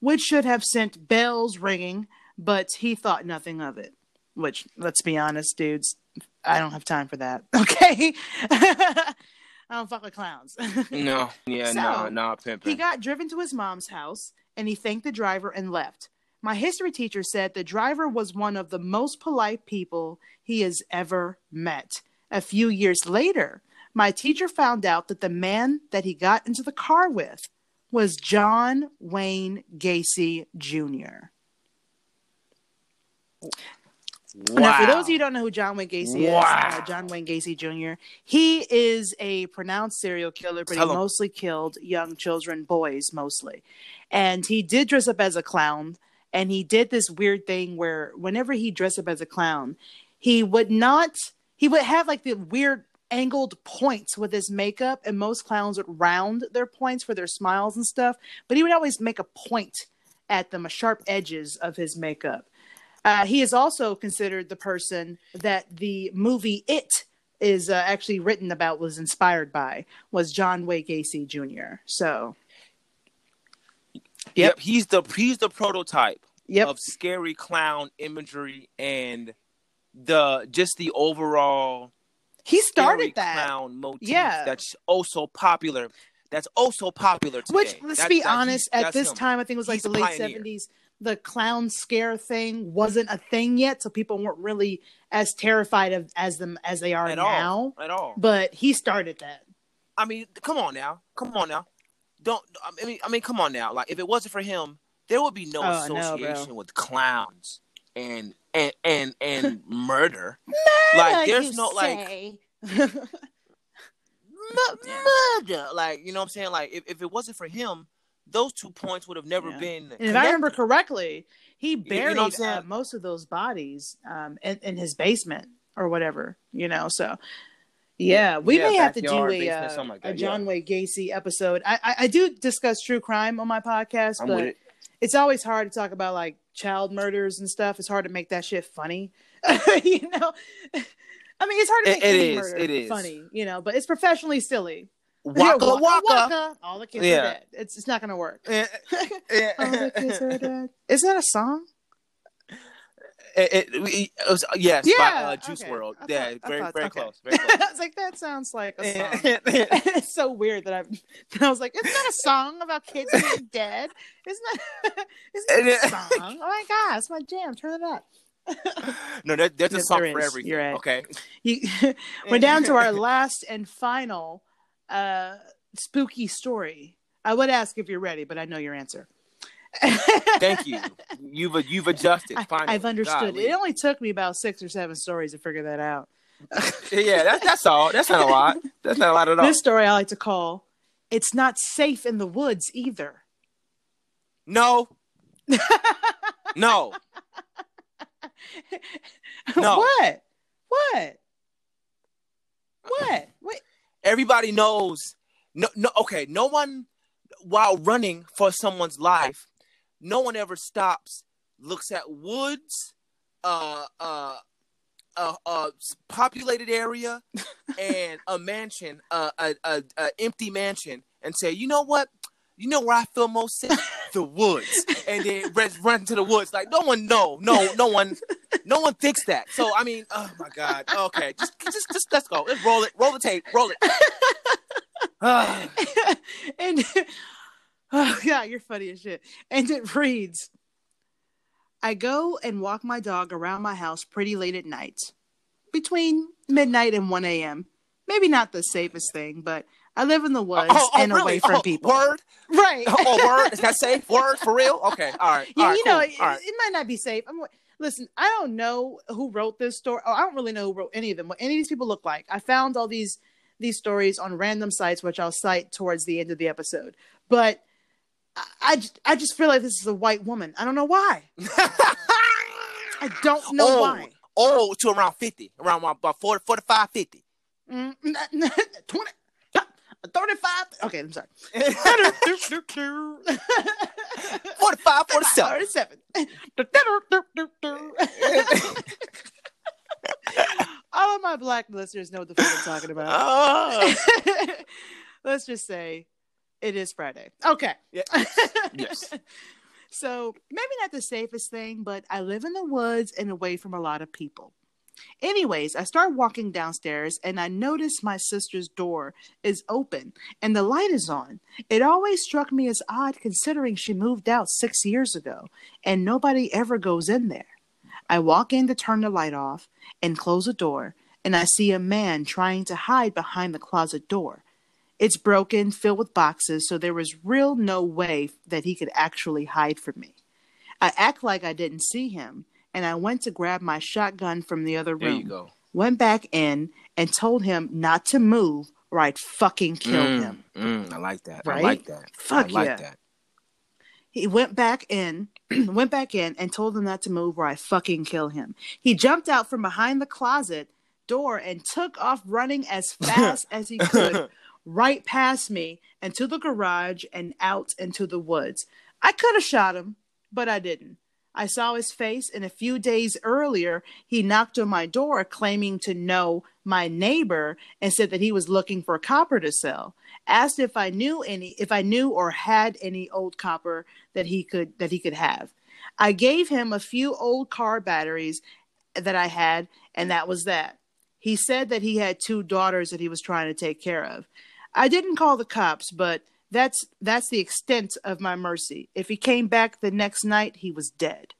which should have sent bells ringing, but he thought nothing of it. Which let's be honest, dudes, I don't have time for that. Okay. I don't fuck with clowns.
No, yeah,
So,
no, no, pimping.
He got driven to his mom's house and he thanked the driver and left. My history teacher said the driver was one of the most polite people he has ever met. A few years later, my teacher found out that the man that he got into the car with was John Wayne Gacy Jr. Now, for those of you who don't know who John Wayne Gacy
Wow.
is, uh, John Wayne Gacy Jr., he is a pronounced serial killer, but
Tell
he
him.
mostly killed young children, boys mostly. And he did dress up as a clown, and he did this weird thing where whenever he dressed up as a clown, he would not, he would have like the weird angled points with his makeup, and most clowns would round their points for their smiles and stuff, but he would always make a point at them, a sharp edges of his makeup. Uh, he is also considered the person that the movie It is uh, actually written about, was inspired by, was John Wayne Gacy Jr. So,
Yep, he's the he's the prototype
yep,
of scary clown imagery and the just the overall
he
scary
started that.
clown motif
Yeah.
that's oh so popular. That's oh so popular today.
Which, let's
That-
be
that-
honest,
he's-
at this
him.
time, I think it was like
He's
the late seventies. The clown scare thing wasn't a thing yet, so people weren't really as terrified of as them as they are
at
now.
all, at all.
But he started that.
I mean, come on now, come on now. Don't I mean? I mean, come on now. Like, if it wasn't for him, there would be no
Oh, I know, bro.
association with clowns and and and and murder. murder. like, there's no like mu- murder. Like, you know what I'm saying? Like, if, if it wasn't for him, those two points would have never
Yeah.
been.
And if I remember correctly, he
you know
buried
what I'm saying?
uh, most of those bodies um, in, in his basement or whatever, you know. So, yeah, we
Yeah,
may have to do a, uh,
something like
a John
yeah.
Wayne Gacy episode. I, I, I do discuss true crime on my podcast,
I'm
but
it.
it's always hard to talk about like child murders and stuff. It's hard to make that shit funny, you know. I mean, it's hard to
It-
make
it
any
is,
murder
it is.
funny, you know, but it's professionally silly.
Waka
Yeah,
waka.
waka. All the kids
Yeah.
are dead. It's it's not gonna work.
Eh, eh,
All the kids are dead. Isn't that a song?
It, it, it was, yes,
Yeah,
by uh, Juice
okay.
WRLD.
I
Yeah, very,
thought-
very
okay.
close. Very close.
I was like, that sounds like a song.
Eh,
it's so weird that I, that I was like, isn't that a song about kids being dead? Isn't that, isn't that a song? Oh my god, it's my jam. Turn it up.
no, there, there's a
Yes,
song
there
for
is.
everything.
You're right.
Okay.
You, we're down to our last and final uh, spooky story. I would ask if you're ready, but I know your answer.
Thank you. You've you've adjusted. Finally.
I've understood.
Golly.
It only took me about six or seven stories to figure that out.
Yeah, that's that's all. That's not a lot. That's not a lot at all.
This story I like to call "It's Not Safe in the Woods Either."
No. no. No.
what? What? What? Wait.
Everybody knows. No, no. Okay. No one, while running for someone's life, no one ever stops, looks at woods, uh, uh, a, a populated area, and a mansion, a, a, a empty mansion, and say, you know what? You know where I feel most safe? the woods, and then run, run to the woods. Like no one, no, no, no one, no one thinks that. So I mean, oh my god. Okay, just, just, just let's go. Let's roll it. Roll the tape. Roll it. Ah.
and oh yeah, you're funny as shit. And it reads I go and walk my dog around my house pretty late at night. Between midnight and 1 a.m. Maybe not the safest thing, but I live in the woods
oh, oh,
and
really?
away from
Oh,
people.
Word.
Right.
Oh, word. Is that safe? Word for real? Okay. All right.
Yeah,
all right,
you know,
cool.
it,
All right.
it might not be safe. I'm listen. I don't know who wrote this story. Oh, I don't really know who wrote any of them. What any of these people look like. I found all these these stories on random sites, which I'll cite towards the end of the episode. But I, I just, I just feel like this is a white woman. I don't know why. I don't know
oh,
why.
Oh, to around 50. Around about 40, 45, 50.
Mm, 20, 35. Okay, I'm sorry.
45, 47.
37. All of my black listeners know what the fuck I'm talking about.
Oh.
Let's just say it is Friday. Okay.
Yeah. Yes.
so maybe not the safest thing, but I live in the woods and away from a lot of people. Anyways, I start walking downstairs and I notice my sister's door is open and the light is on. It always struck me as odd considering she moved out six years ago and nobody ever goes in there. I walk in to turn the light off and close the door, and I see a man trying to hide behind the closet door. It's broken, filled with boxes, so there was real no way that he could actually hide from me. I act like I didn't see him, and I went to grab my shotgun from the other room.
There you go.
Went back in and told him not to move or I'd fucking kill
Mm,
him.
mm, I like that. I like that.
Fuck
I like
yeah.
that.
He went back in, went back in and told him not to move or I fucking kill him. He jumped out from behind the closet door and took off running as fast as he could, right past me and to the garage and out into the woods. I could have shot him, but I didn't. I saw his face, and a few days earlier, he knocked on my door claiming to know my neighbor and said that he was looking for copper to sell. Asked if I knew any, if I knew or had any old copper that he could that he could have. I gave him a few old car batteries that I had, and that was that. He said that he had two daughters that he was trying to take care of. I didn't call the cops, but that's that's the extent of my mercy. If he came back the next night, he was dead.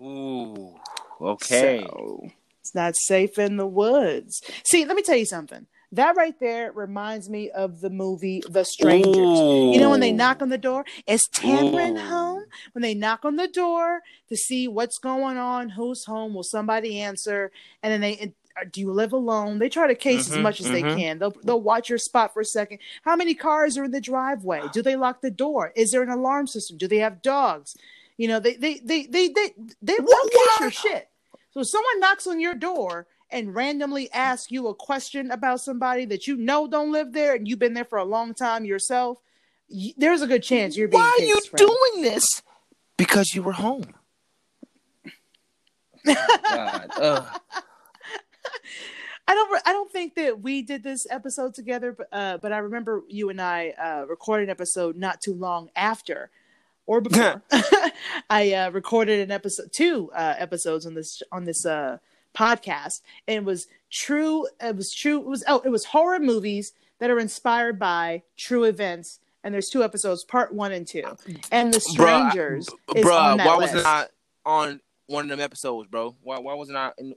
Ooh. Okay.
So, it's not safe in the woods. See, let me tell you something. That right there reminds me of the movie The Strangers. You know when they knock on the door? Is Tamara
Ooh.
home? When they knock on the door to see what's going on, who's home, will somebody answer? And then they do you live alone? They try to case as
Mhm,
much as they
mhm.
can. They'll they'll watch your spot for a second. How many cars are in the driveway? Do they lock the door? Is there an alarm system? Do they have dogs? You know, they they they they they they they'll case your shit. So if someone knocks on your door and randomly asks you a question about somebody that you know don't live there and you've been there for a long time yourself, y- there's a good chance you're being
Why are you
friend.
doing this? Because you were home. God. ugh.
I don't. I don't think that we did this episode together, but uh, but I remember you and I uh, recorded an episode not too long after, or before. I uh, recorded an episode, two uh, episodes on this on this uh, podcast, and it was true. It was true. It was oh, it was horror movies that are inspired by true events. And there's two episodes, part one and two. And the strangers
b-
is
Bruh,
on that
why
list.
wasn't I on one of them episodes, bro? Why, why wasn't I? In,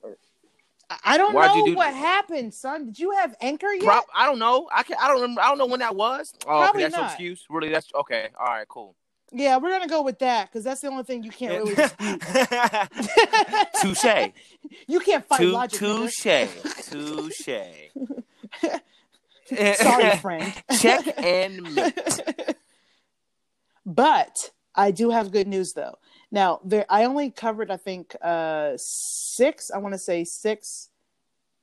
I don't
Why'd
know
do
what happened, son. Did you have Anchor yet?
Prop, I don't know. I can. I don't remember. I don't know when that was. Oh, okay,
Probably
that's your
not.
excuse. Really? That's okay. All right, cool.
Yeah, we're gonna go with that because that's the only thing you can't really dispute.
Touche.
you can't fight
Tu-
logic.
Touche. Touche.
Sorry, friend.
Check and mate.
But I do have good news though. Now, there I only covered I think uh six. I want to say six.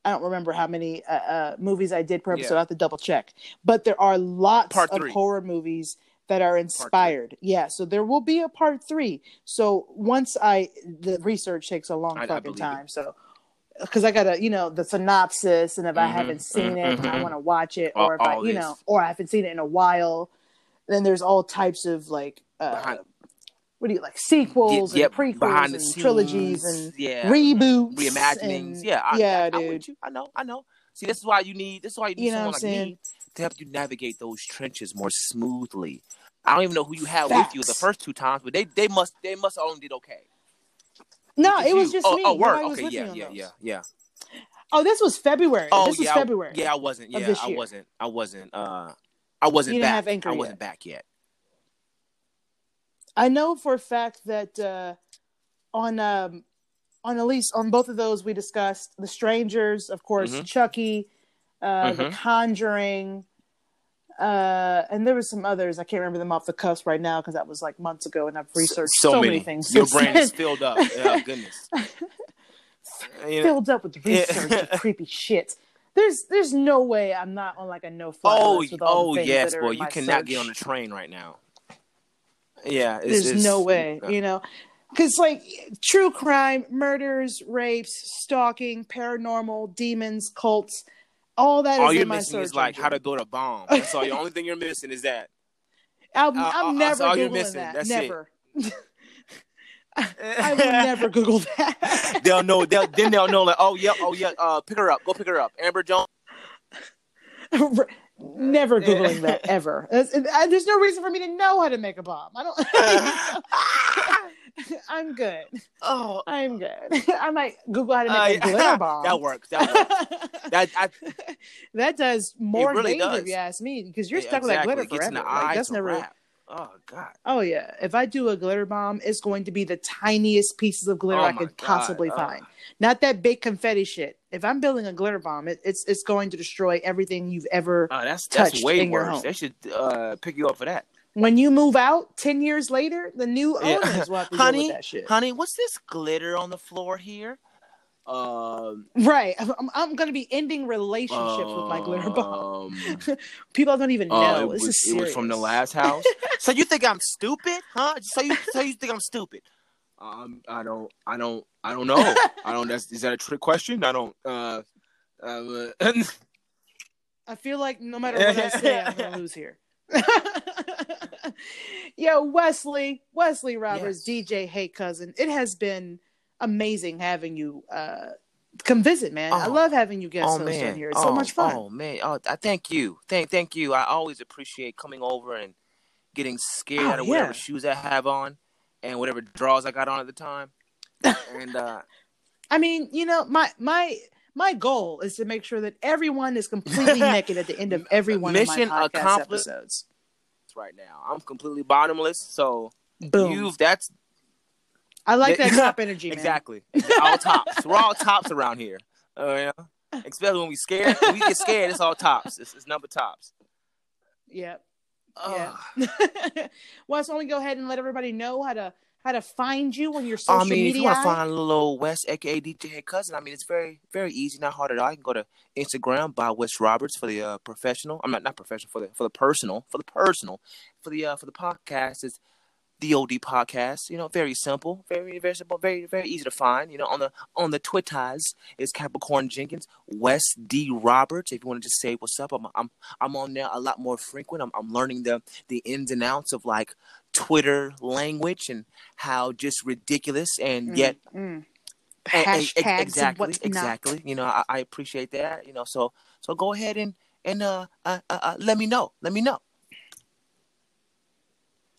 I don't remember how many uh, uh, movies I did per episode.
Yeah.
I have to double check. But there are lots
Part
of
three.
horror movies that are inspired. Yeah, so there will be a part three. So once I the research takes a long
I- I
fucking
it.
time. So because I gotta, you know, the synopsis, and if I
Mhm,
haven't seen
mhm,
it, I want to watch it,
All-
or if I, you
this.
know, or I haven't seen it in a while. Then there's all types of like, uh,
Behind-
what do you like, sequels
Yep,
and prequels
behind the
and trilogies and
yeah,
reboots,
reimaginings.
and-
yeah, I,
yeah,
I,
dude.
you. I know. I know. See, this is why you need. This is why you need
You know
someone like me to help you navigate those trenches more smoothly. I don't even know who you had with you the first two times, but they they must they must have only did okay.
No, it was
you.
just
oh,
me.
Oh, word. Okay, yeah, yeah, yeah, yeah.
Oh, this was February.
Oh,
this was
yeah, I-
February.
Yeah, I wasn't. Yeah, I wasn't. I wasn't. Uh, I wasn't
You
back. I
yet.
wasn't back yet.
I know for a fact that uh, on um, on at least on both of those we discussed the strangers, of course,
Mhm.
Chucky, uh, The
Mhm.
Conjuring, uh, and there were some others. I can't remember them off the cuffs right now because that was like months ago, and I've researched so, many. things.
Your
since
brain is filled up. Yeah, goodness. You know-
filled up with research
Yeah.
and creepy shit. There's there's no way I'm not on like a no fly
oh,
list with all
oh
the things
yes, boy, you cannot
search.
get on the train right now. Yeah, it's,
There's
it's-
no way, you know, because like true crime, murders, rapes, stalking, paranormal, demons, cults, all that is
All you're
in
missing is like
engine.
how to build a bomb. That's all. The only thing you're missing is that.
I'm,
Uh,
I'm
uh,
never
that's all you're
googling that.
That's
never. I would never Google that.
they'll know. They'll, then they'll know. Like, oh yeah, oh yeah. Uh, pick her up. Go pick her up. Amber Jones.
never googling that ever. There's, no reason for me to know how to make a bomb. I don't. I'm good.
Oh,
I'm good. I might Google how to make
Uh,
a glitter bomb.
that works. That works. That I,
that does more
really does.
if you ask me, because you're
yeah,
stuck
exactly.
with that glitter
It gets in
forever. Like, that's never.
wrap. Oh God.
Oh yeah, if I do a glitter bomb, it's going to be the tiniest pieces of glitter
Oh,
I could
God.
possibly
Oh.
find. Not that big confetti shit. If I'm building a glitter bomb, it, it's it's going to destroy everything you've ever.
Oh, that's that's way worse. They should uh, pick you up for that.
When you move out ten years later, the new
Yeah.
owners will have to deal
honey,
with that shit.
honey, what's this glitter on the floor here? Um,
Right. I'm, I'm going to be ending relationships with my glitter bomb.
um,
People don't even
uh,
know.
it,
this
was,
is
it was from the last house. so you think I'm stupid, huh? So you so you think I'm stupid? Um, I don't, I don't, I don't know. I don't. That's is that a trick question? I don't. Uh, uh,
I feel like no matter what I say, I'm gonna lose here. Yo, Wesley, Wesley Roberts, DJ Hey Cousin. It has been amazing having you uh come visit, man. I
Oh.
love having you guest
oh
host
man,
on here. It's
oh,
so much fun.
Oh man, oh, I thank you, thank, thank you. I always appreciate coming over and getting scared
Oh,
out of whatever
yeah.
shoes I have on and whatever drawers I got on at the time. and uh,
I mean, you know, my my my goal is to make sure that everyone is completely naked at the end of every one
Mission
of my podcast
accomplished.
episodes.
right now, I'm completely bottomless. So
Boom.
you've that's
I like that top energy, man.
exactly all tops. We're all tops around here. Uh, yeah. Especially when we scared, when we get scared. It's all tops. It's, it's number tops.
Yep.
Ugh.
Yeah. well, so let me go ahead and let everybody know how to how to find you on your social
I mean, if
media.
you want to find little Wes, aka DJ Hey Cousin, I mean, it's very, very easy, not hard at all. You can go to Instagram by Wes Roberts for the uh, professional. I'm not not professional for the for the personal for the personal for the uh, for the podcast. It's the OD podcast. You know, very simple, very very simple, very very easy to find. You know, on the on the Twitters is Capricorn Jenkins, Wes D Roberts. If you want to just say what's up, I'm I'm I'm on there a lot more frequent. I'm I'm learning the the ins and outs of like Twitter language and how just ridiculous and yet
Mm.
E- e-
hashtags and
exactly exactly you know I, I appreciate that you know so so go ahead and and uh, uh, uh, uh let me know let me know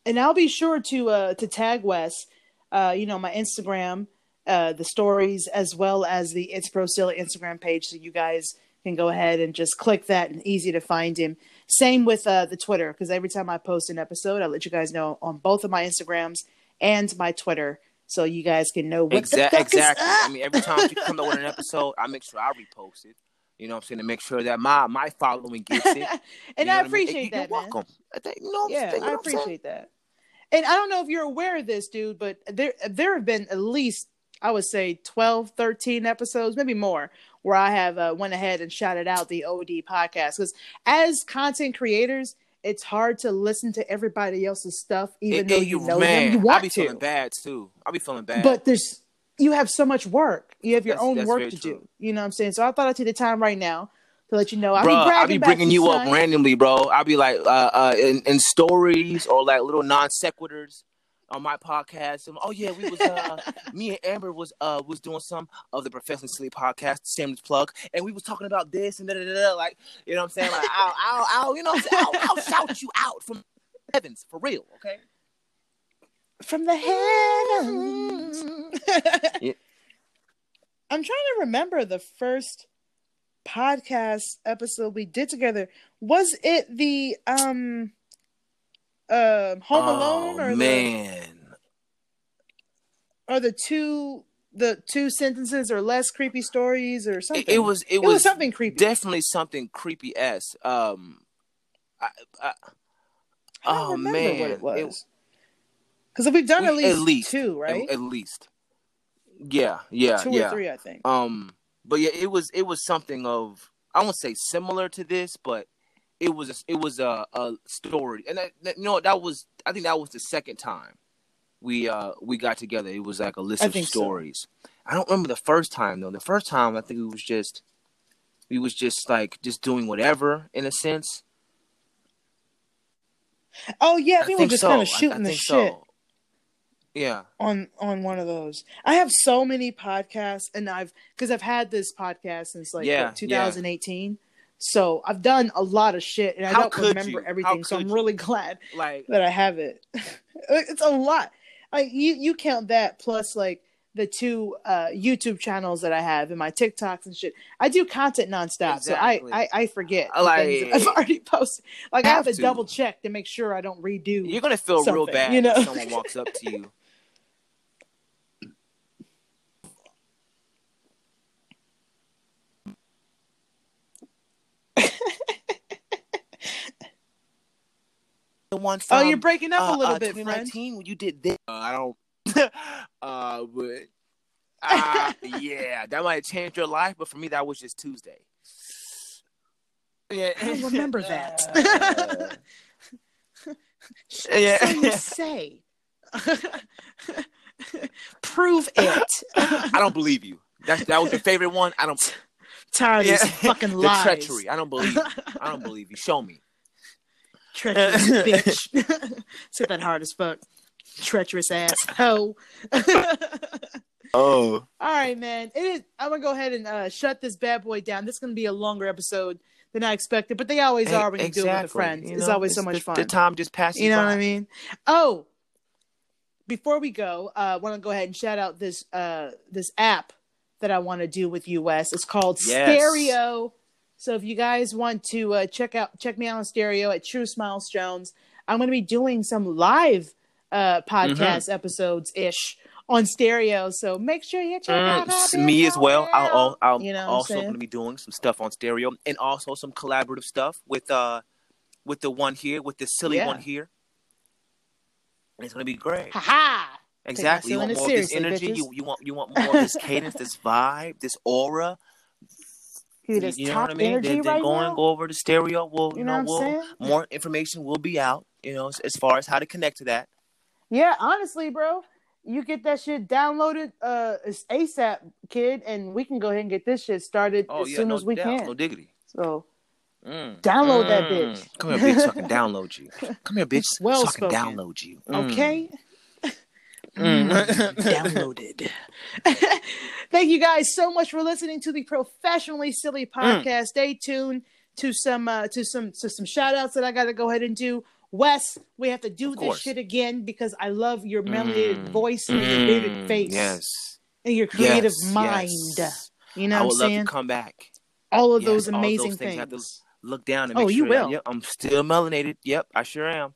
And I'll be sure to uh to tag Wes, uh, you know, my Instagram, uh, the stories as well as the It's Pro Silly Instagram page, so you guys can go ahead and just click that and easy to find him. Same with uh the Twitter, because every time I post an episode, I let you guys know on both of my Instagrams and my Twitter, so you guys can know what the fuck
exactly. I mean every time you come up with an episode i make sure i repost it you know what i'm saying to make sure that my my following gets it
and
You know
I
what mean?
appreciate that,
you're
man.
welcome I think- you know
Yeah,
saying? You
I
know
appreciate that. And I don't know if you're aware of this, dude, but there there have been at least I would say 12, 13 episodes, maybe more, where I have uh, went ahead and shouted out the OD podcast because as content creators, it's hard to listen to everybody else's stuff, even
It-
though
it-
you know
man,
them. You want I'll
be
to,
feeling bad too I'll be feeling bad
but there's you have so much work. You have your
That's-
own
that's
work to
true.
do. You know what I'm saying? So I thought I'd take the time right now to let you know. I'll
bro,
be
I
bragging
be bringing you
son.
up randomly, bro. I'll be like uh, uh, in, in stories or like little non sequiturs on my podcast. And, oh yeah, we was uh, me and Amber was uh was doing some of the Professionally Silly podcast, shameless plug, and we was talking about this and da da da. da, Like you know what I'm saying? Like I'll, I'll, I'll you know what I'm saying? I'll, I'll shout you out from heavens for real, okay?
From the heavens.
Yeah.
I'm trying to remember the first podcast episode we did together. Was it the um um Home Alone
oh,
or
man.
the or the two the two sentences or less creepy stories or something?
It, it was it,
it was, something creepy.
definitely something creepy ass. Um, I, I,
I
oh man,
what it
It-
was. Because we've done at
We-
least, two, right?
At, at least. Yeah, yeah,
two
yeah.
or three, I think.
Um, but yeah, it was it was something of I won't say similar to this, but it was a, it was a, a story, and that, that- you know that was I think that was the second time we uh we got together. It was like a list
I
of
think so.
stories. I don't remember the first time though. The first time I think it was just we was just like just doing whatever in a sense.
Oh yeah,
I
we were just
so.
kind of shooting
I
the
think
shit.
so. Yeah.
on on one of those. I have so many podcasts, and I've because I've had this podcast since like
Yeah,
what, 2018. So I've done a lot of shit, and I
How
don't remember
you?
Everything. So I'm
you?
really glad
Like
that I have it. it's a lot. Like you, you count that plus like the two uh, YouTube channels that I have and my TikToks and shit. I do content nonstop,
Exactly.
so I, I I forget
I like-
I've already posted. Like I have
Have
to
to.
double check to make sure I don't redo.
you're gonna feel real bad
you know?
when someone walks up to you. the one from
oh, you're breaking up
uh,
a little
uh,
bit, friend.
2019 when you did this. Uh, I don't. uh, but uh, yeah, that might have changed your life, but for me, that was just Tuesday. Yeah,
I remember that.
yeah.
You say. Prove it.
I don't believe you. That that was your favorite one. I don't.
Tired of
Yeah.
these fucking lies.
the treachery. I don't believe. You. I don't believe you. Show me.
Treacherous bitch. Said that hard as fuck. Treacherous ass hoe.
Oh.
All right, man. It is. I'm gonna go ahead and uh, shut this bad boy down. This is gonna be a longer episode than I expected, but they always are when you do it with friends.
You
it's
know,
always so much
the,
fun.
The time just passes.
you know
by.
what I mean? Oh, before we go, uh, I want to go ahead and shout out this uh, this app that I want to do with you, Wes. It's called
Yes.
Stereo. So if you guys want to uh, check out check me out on Stereo at True Smiles Jones, I'm going to be doing some live uh, podcast
Mm-hmm.
episodes ish on Stereo. So make sure you check out
Mm,
our
s- me as well. I'll, I'll, I'll
You know
also going to be doing some stuff on stereo and also some collaborative stuff with uh with the one here with the silly
Yeah.
one here. It's going to be great.
Ha ha!
Exactly. You want more of this energy.
bitches.
You, you want you want more of this cadence, this vibe, this aura.
It's
you know
top
what I mean?
energy
Then, then
right
go
now.
go over to stereo. We'll you,
You
know,
know what I'm
we'll
saying?
more information will be out. You know, as, far as how to connect to that.
Yeah, honestly, bro, you get that shit downloaded uh ASAP, kid, and we can go ahead and get this shit started
Oh
as
yeah,
soon
no
as we
doubt,
can.
no diggity.
So
Mm.
Download that
Mm.
bitch.
Come here, bitch, so I can download you. Come here, bitch,
Well
so I can
spoken.
download you. Mm.
okay,
Mm.
downloaded. Thank you guys so much for listening to the professionally silly
Mm.
podcast. Stay tuned to some uh to some to some shout outs that I gotta go ahead and do. Wes, we have to do
Of
this
course.
shit again because I love your melanated
Mm.
voice and your vivid
Mm.
face
Yes.
and your creative
Yes,
mind.
yes.
You know
I
what I'm
would love
saying?
to come back.
all of
Yes,
those
of those
amazing
things
things.
have to- Look down and
Oh,
make
you
sure that-
will.
yep, I'm still melanated. Yep, I sure am.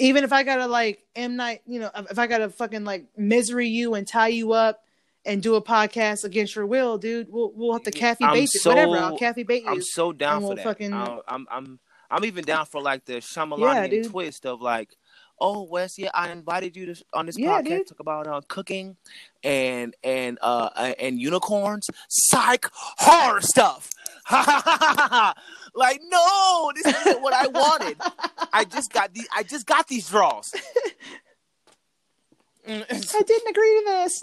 Even if I gotta like M night, you know, if I gotta fucking like misery you and tie you up and do a podcast against your will, dude, we'll we'll have to Kathy bait it, whatever. I'll Kathy bait you.
I'm so down for that.
fucking-
I'm I'm I'm even down for like the
Yeah,
twist of like, oh Wes, yeah, I invited you to on this
Yeah,
podcast
dude.
to talk about uh, cooking and and uh uh, and unicorns, psych horror stuff. Like no, this isn't what I wanted. I just got these. I just got these draws.
I didn't agree to this.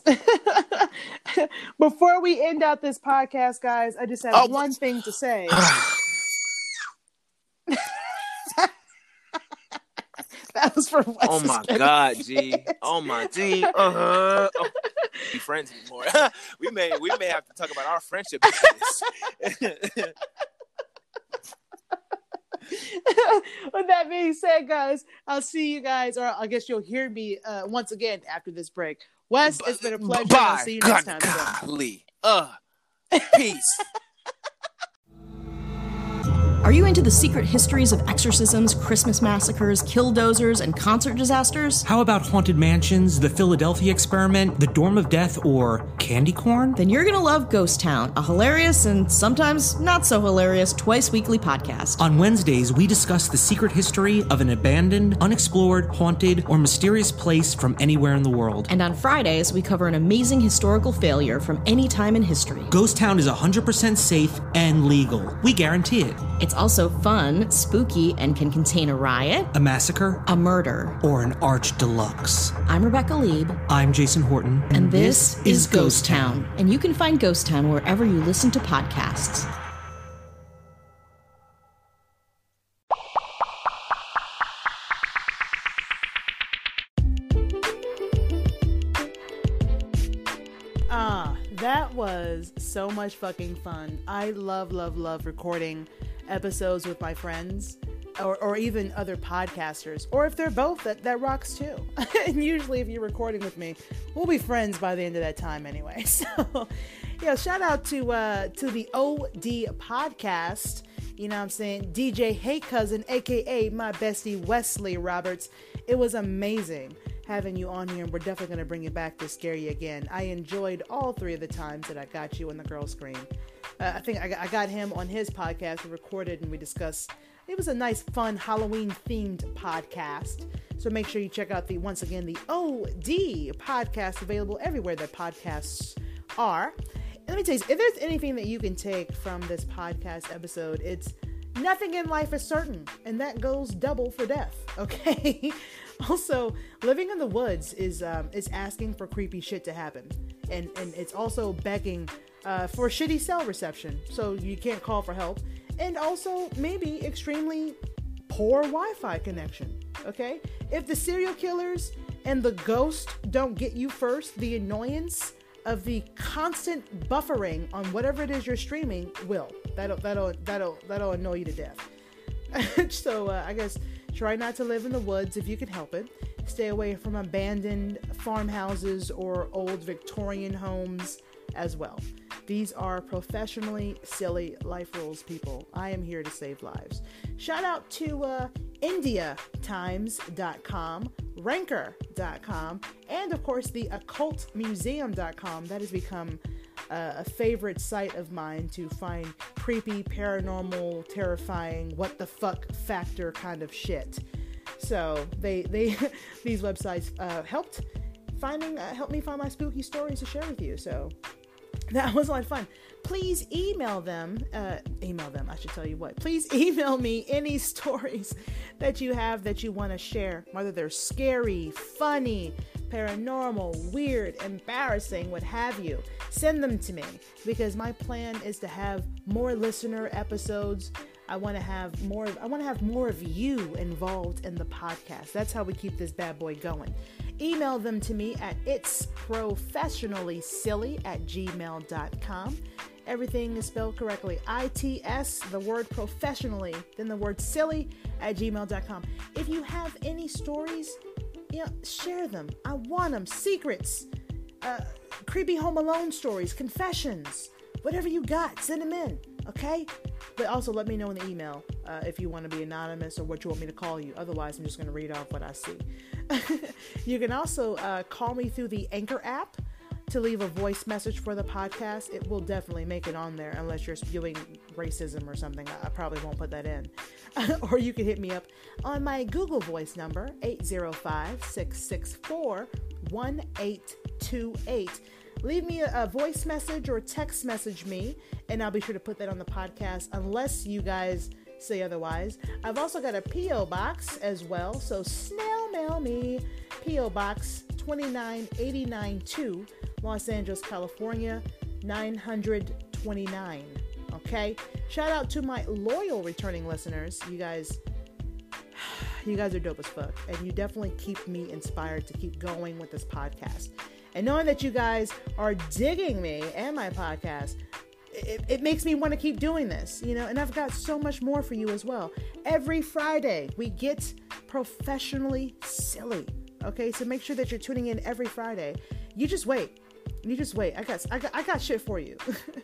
Before we end out this podcast, guys, I just have
Oh,
one thing to say. that was for Wes.
Oh my god, G. Oh my G. Uh-huh. Oh, be friends anymore. we may we may have to talk about our friendship.
With that being said, guys, I'll see you guys, or I guess you'll hear me uh, once again after this break. Wes, it's been a pleasure. I'll
Bye.
see you next time.
golly. Uh. Peace.
Are you into the secret histories of exorcisms, Christmas massacres, killdozers, and concert disasters?
How about Haunted Mansions, The Philadelphia Experiment, The Dorm of Death, or Candy Corn?
Then you're gonna love Ghost Town, a hilarious and sometimes not so hilarious twice weekly podcast.
On Wednesdays, we discuss the secret history of an abandoned, unexplored, haunted, or mysterious place from anywhere in the world.
And on Fridays, we cover an amazing historical failure from any time in history.
Ghost Town is 100% safe and legal. We guarantee it.
It's also fun, spooky, and can contain a riot,
A massacre
a murder.
or an arch deluxe.
I'm Rebecca Lieb,
I'm Jason Horton.
and this is Ghost Town. And you can find Ghost Town wherever you listen to podcasts.
Ah, that was so much fucking fun. I love, love, love recording episodes with my friends or, or even other podcasters. Or if they're both, that, that rocks too. and usually, if you're recording with me, we'll be friends by the end of that time anyway. So, yeah, shout out to uh, to the OD podcast. You know what I'm saying? DJ Hey Cousin, aka my bestie Wesley Roberts. It was amazing having you on here, and we're definitely going to bring you back to scare you again. I enjoyed all three of the times that I got you on the girl screen. Uh, I think I, I got him on his podcast. We recorded and we discussed. It was a nice, fun Halloween themed podcast. So make sure you check out the once again the OD podcast available everywhere that podcasts are. And let me tell you, if there's anything that you can take from this podcast episode, it's nothing in life is certain, and that goes double for death. Okay. also, living in the woods is um, is asking for creepy shit to happen, and and it's also begging uh, for shitty cell reception, so you can't call for help, and also maybe extremely poor Wi-Fi connection. Okay, if the serial killers and the ghost don't get you first, the annoyance of the constant buffering on whatever it is you're streaming will. That'll that'll that'll that'll annoy you to death. so uh, I guess try not to live in the woods if you can help it. Stay away from abandoned farmhouses or old Victorian homes as well. These are professionally silly life rules, people. I am here to save lives. Shout out to uh, IndiaTimes.com, Ranker.com, and of course the OccultMuseum.com. That has become uh, a favorite site of mine to find creepy, paranormal, terrifying, what the fuck factor kind of shit. So they they these websites uh, helped finding uh, helped me find my spooky stories to share with you. So that was a lot of fun. Please email them. Uh, email them. I should tell you what. Please email me any stories that you have that you want to share, whether they're scary, funny, paranormal, weird, embarrassing, what have you. Send them to me because my plan is to have more listener episodes. I want to have more. I want to have more of you involved in the podcast. That's how we keep this bad boy going. Email them to me at it's professionally silly at gmail.com. Everything is spelled correctly. I T S, the word professionally, then the word silly at gmail.com. If you have any stories, you know, share them. I want them. Secrets, uh, creepy Home Alone stories, confessions, whatever you got, send them in, okay? But also let me know in the email uh, if you want to be anonymous or what you want me to call you. Otherwise, I'm just going to read off what I see. you can also uh, call me through the Anchor app to leave a voice message for the podcast. It will definitely make it on there unless you're spewing racism or something. I probably won't put that in. or you can hit me up on my Google Voice number, 805 664 1828. Leave me a, a voice message or text message me, and I'll be sure to put that on the podcast unless you guys say otherwise. I've also got a P.O. box as well, so snail mail me P.O. Box 29892, Los Angeles, California 929. Okay? Shout out to my loyal returning listeners. You guys you guys are dope as fuck and you definitely keep me inspired to keep going with this podcast. And knowing that you guys are digging me and my podcast, it, it, makes me want to keep doing this, you know, and I've got so much more for you as well. Every Friday, we get professionally silly. Okay, so make sure that you're tuning in every Friday. You just wait. You just wait. I got, I got, I got shit for you.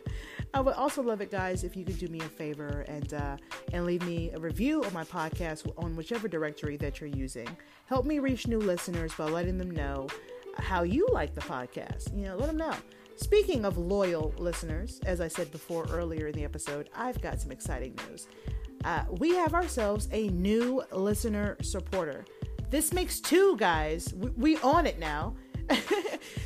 I would also love it, guys, if you could do me a favor and uh, and leave me a review of my podcast on whichever directory that you're using. Help me reach new listeners by letting them know how you like the podcast. You know, let them know. Speaking of loyal listeners, as I said before earlier in the episode, I've got some exciting news. Uh, we have ourselves a new listener supporter. This makes two guys. We, we on it now.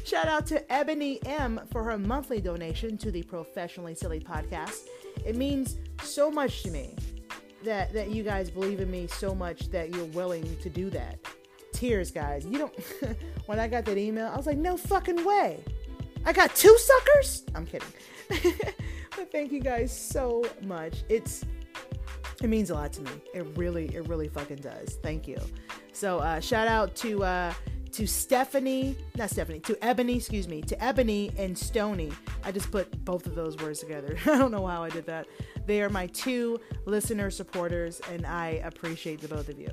Shout out to Ebony M for her monthly donation to the Professionally Silly podcast. It means so much to me that that you guys believe in me so much that you're willing to do that. Tears, guys. You don't. when I got that email, I was like, no fucking way. I got two suckers? I'm kidding. but thank you guys so much. It's it means a lot to me. It really, it really fucking does. Thank you. So uh, shout out to uh, to Stephanie, not Stephanie, to Ebony, excuse me, to Ebony and Stony. I just put both of those words together. I don't know how I did that. They are my two listener supporters, and I appreciate the both of you.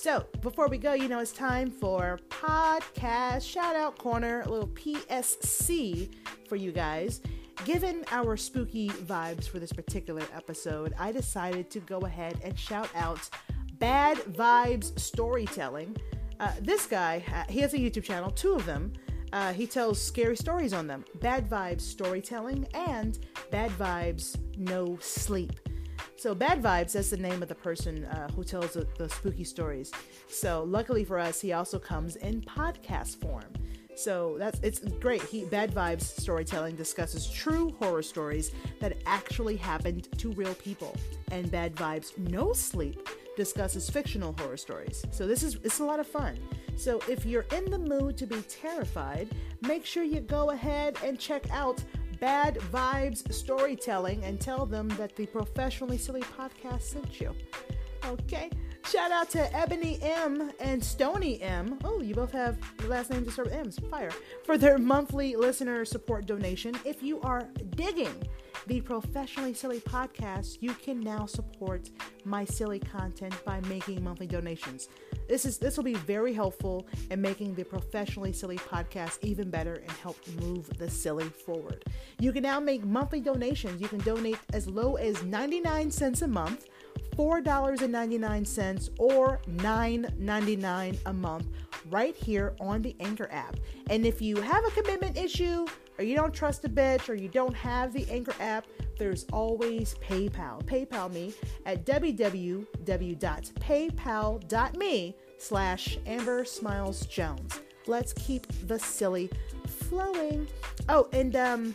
So, before we go, you know, it's time for podcast shout out corner, a little PSC for you guys. Given our spooky vibes for this particular episode, I decided to go ahead and shout out Bad Vibes Storytelling. Uh, this guy, uh, he has a YouTube channel, two of them. Uh, he tells scary stories on them Bad Vibes Storytelling and Bad Vibes No Sleep. So, Bad Vibes, that's the name of the person uh, who tells the, the spooky stories. So, luckily for us, he also comes in podcast form. So that's it's great. He Bad Vibes Storytelling discusses true horror stories that actually happened to real people, and Bad Vibes No Sleep discusses fictional horror stories. So this is it's a lot of fun. So if you're in the mood to be terrified, make sure you go ahead and check out Bad Vibes Storytelling and tell them that the Professionally Silly podcast sent you. Okay. Shout out to Ebony M and Stony M. Oh, you both have the last names that start with M's. Fire. For their monthly listener support donation. If you are digging the Professionally Silly podcast, you can now support my silly content by making monthly donations. This is this will be very helpful in making the Professionally Silly podcast even better and help move the silly forward. You can now make monthly donations. You can donate as low as 99 cents a month $4.99 or $9.99 a month right here on the Anchor app. And if you have a commitment issue or you don't trust a bitch or you don't have the Anchor app, there's always PayPal. PayPal me at www.paypal.me slash Amber Smiles Jones. Let's keep the silly flowing. Oh, and um,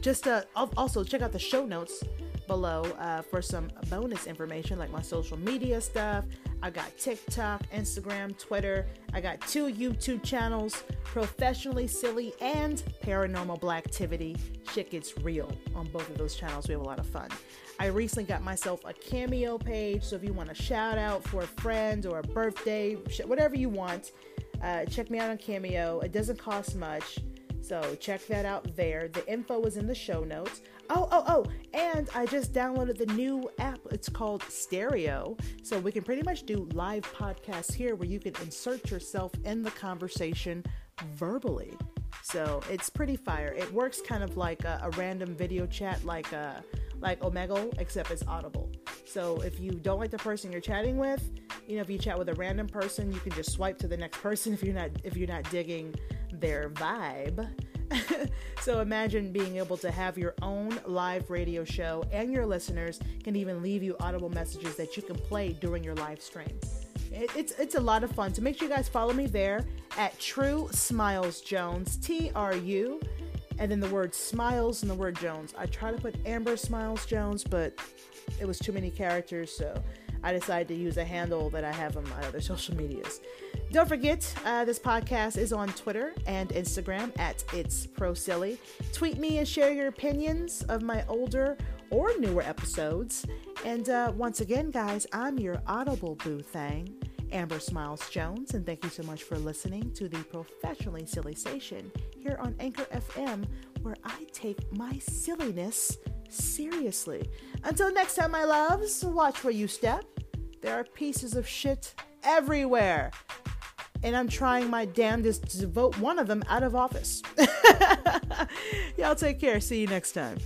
just uh, also check out the show notes below uh, for some bonus information like my social media stuff. I got TikTok, Instagram, Twitter. I got two YouTube channels, Professionally Silly and Paranormal Black Blacktivity. Shit gets real on both of those channels. We have a lot of fun. I recently got myself a cameo page, so if you want a shout out for a friend or a birthday, whatever you want, uh, check me out on Cameo. It doesn't cost much. So check that out there. The info is in the show notes. Oh, oh, oh, and I just downloaded the new app. It's called Stereo. So we can pretty much do live podcasts here where you can insert yourself in the conversation verbally. So it's pretty fire. It works kind of like a, a random video chat, like a, uh, like Omegle, except it's audible. So if you don't like the person you're chatting with, you know, if you chat with a random person, you can just swipe to the next person if you're not if you're not digging their vibe. so imagine being able to have your own live radio show, and your listeners can even leave you audible messages that you can play during your live stream. It, it's it's a lot of fun. So make sure you guys follow me there at True Smiles Jones, T R U, and then the word Smiles and the word Jones. I try to put Amber Smiles Jones, but it was too many characters, so I decided to use a handle that I have on my other social medias. Don't forget, uh, this podcast is on Twitter and Instagram at It's Pro Silly. Tweet me and share your opinions of my older or newer episodes. And uh, once again, guys, I'm your Audible Boo Thang, Amber Smiles Jones, and thank you so much for listening to the Professionally Silly Station here on Anchor FM, where I take my silliness seriously. Until next time, my loves, watch where you step. There are pieces of shit everywhere and I'm trying my damnedest to vote one of them out of office. Y'all take care. See you next time.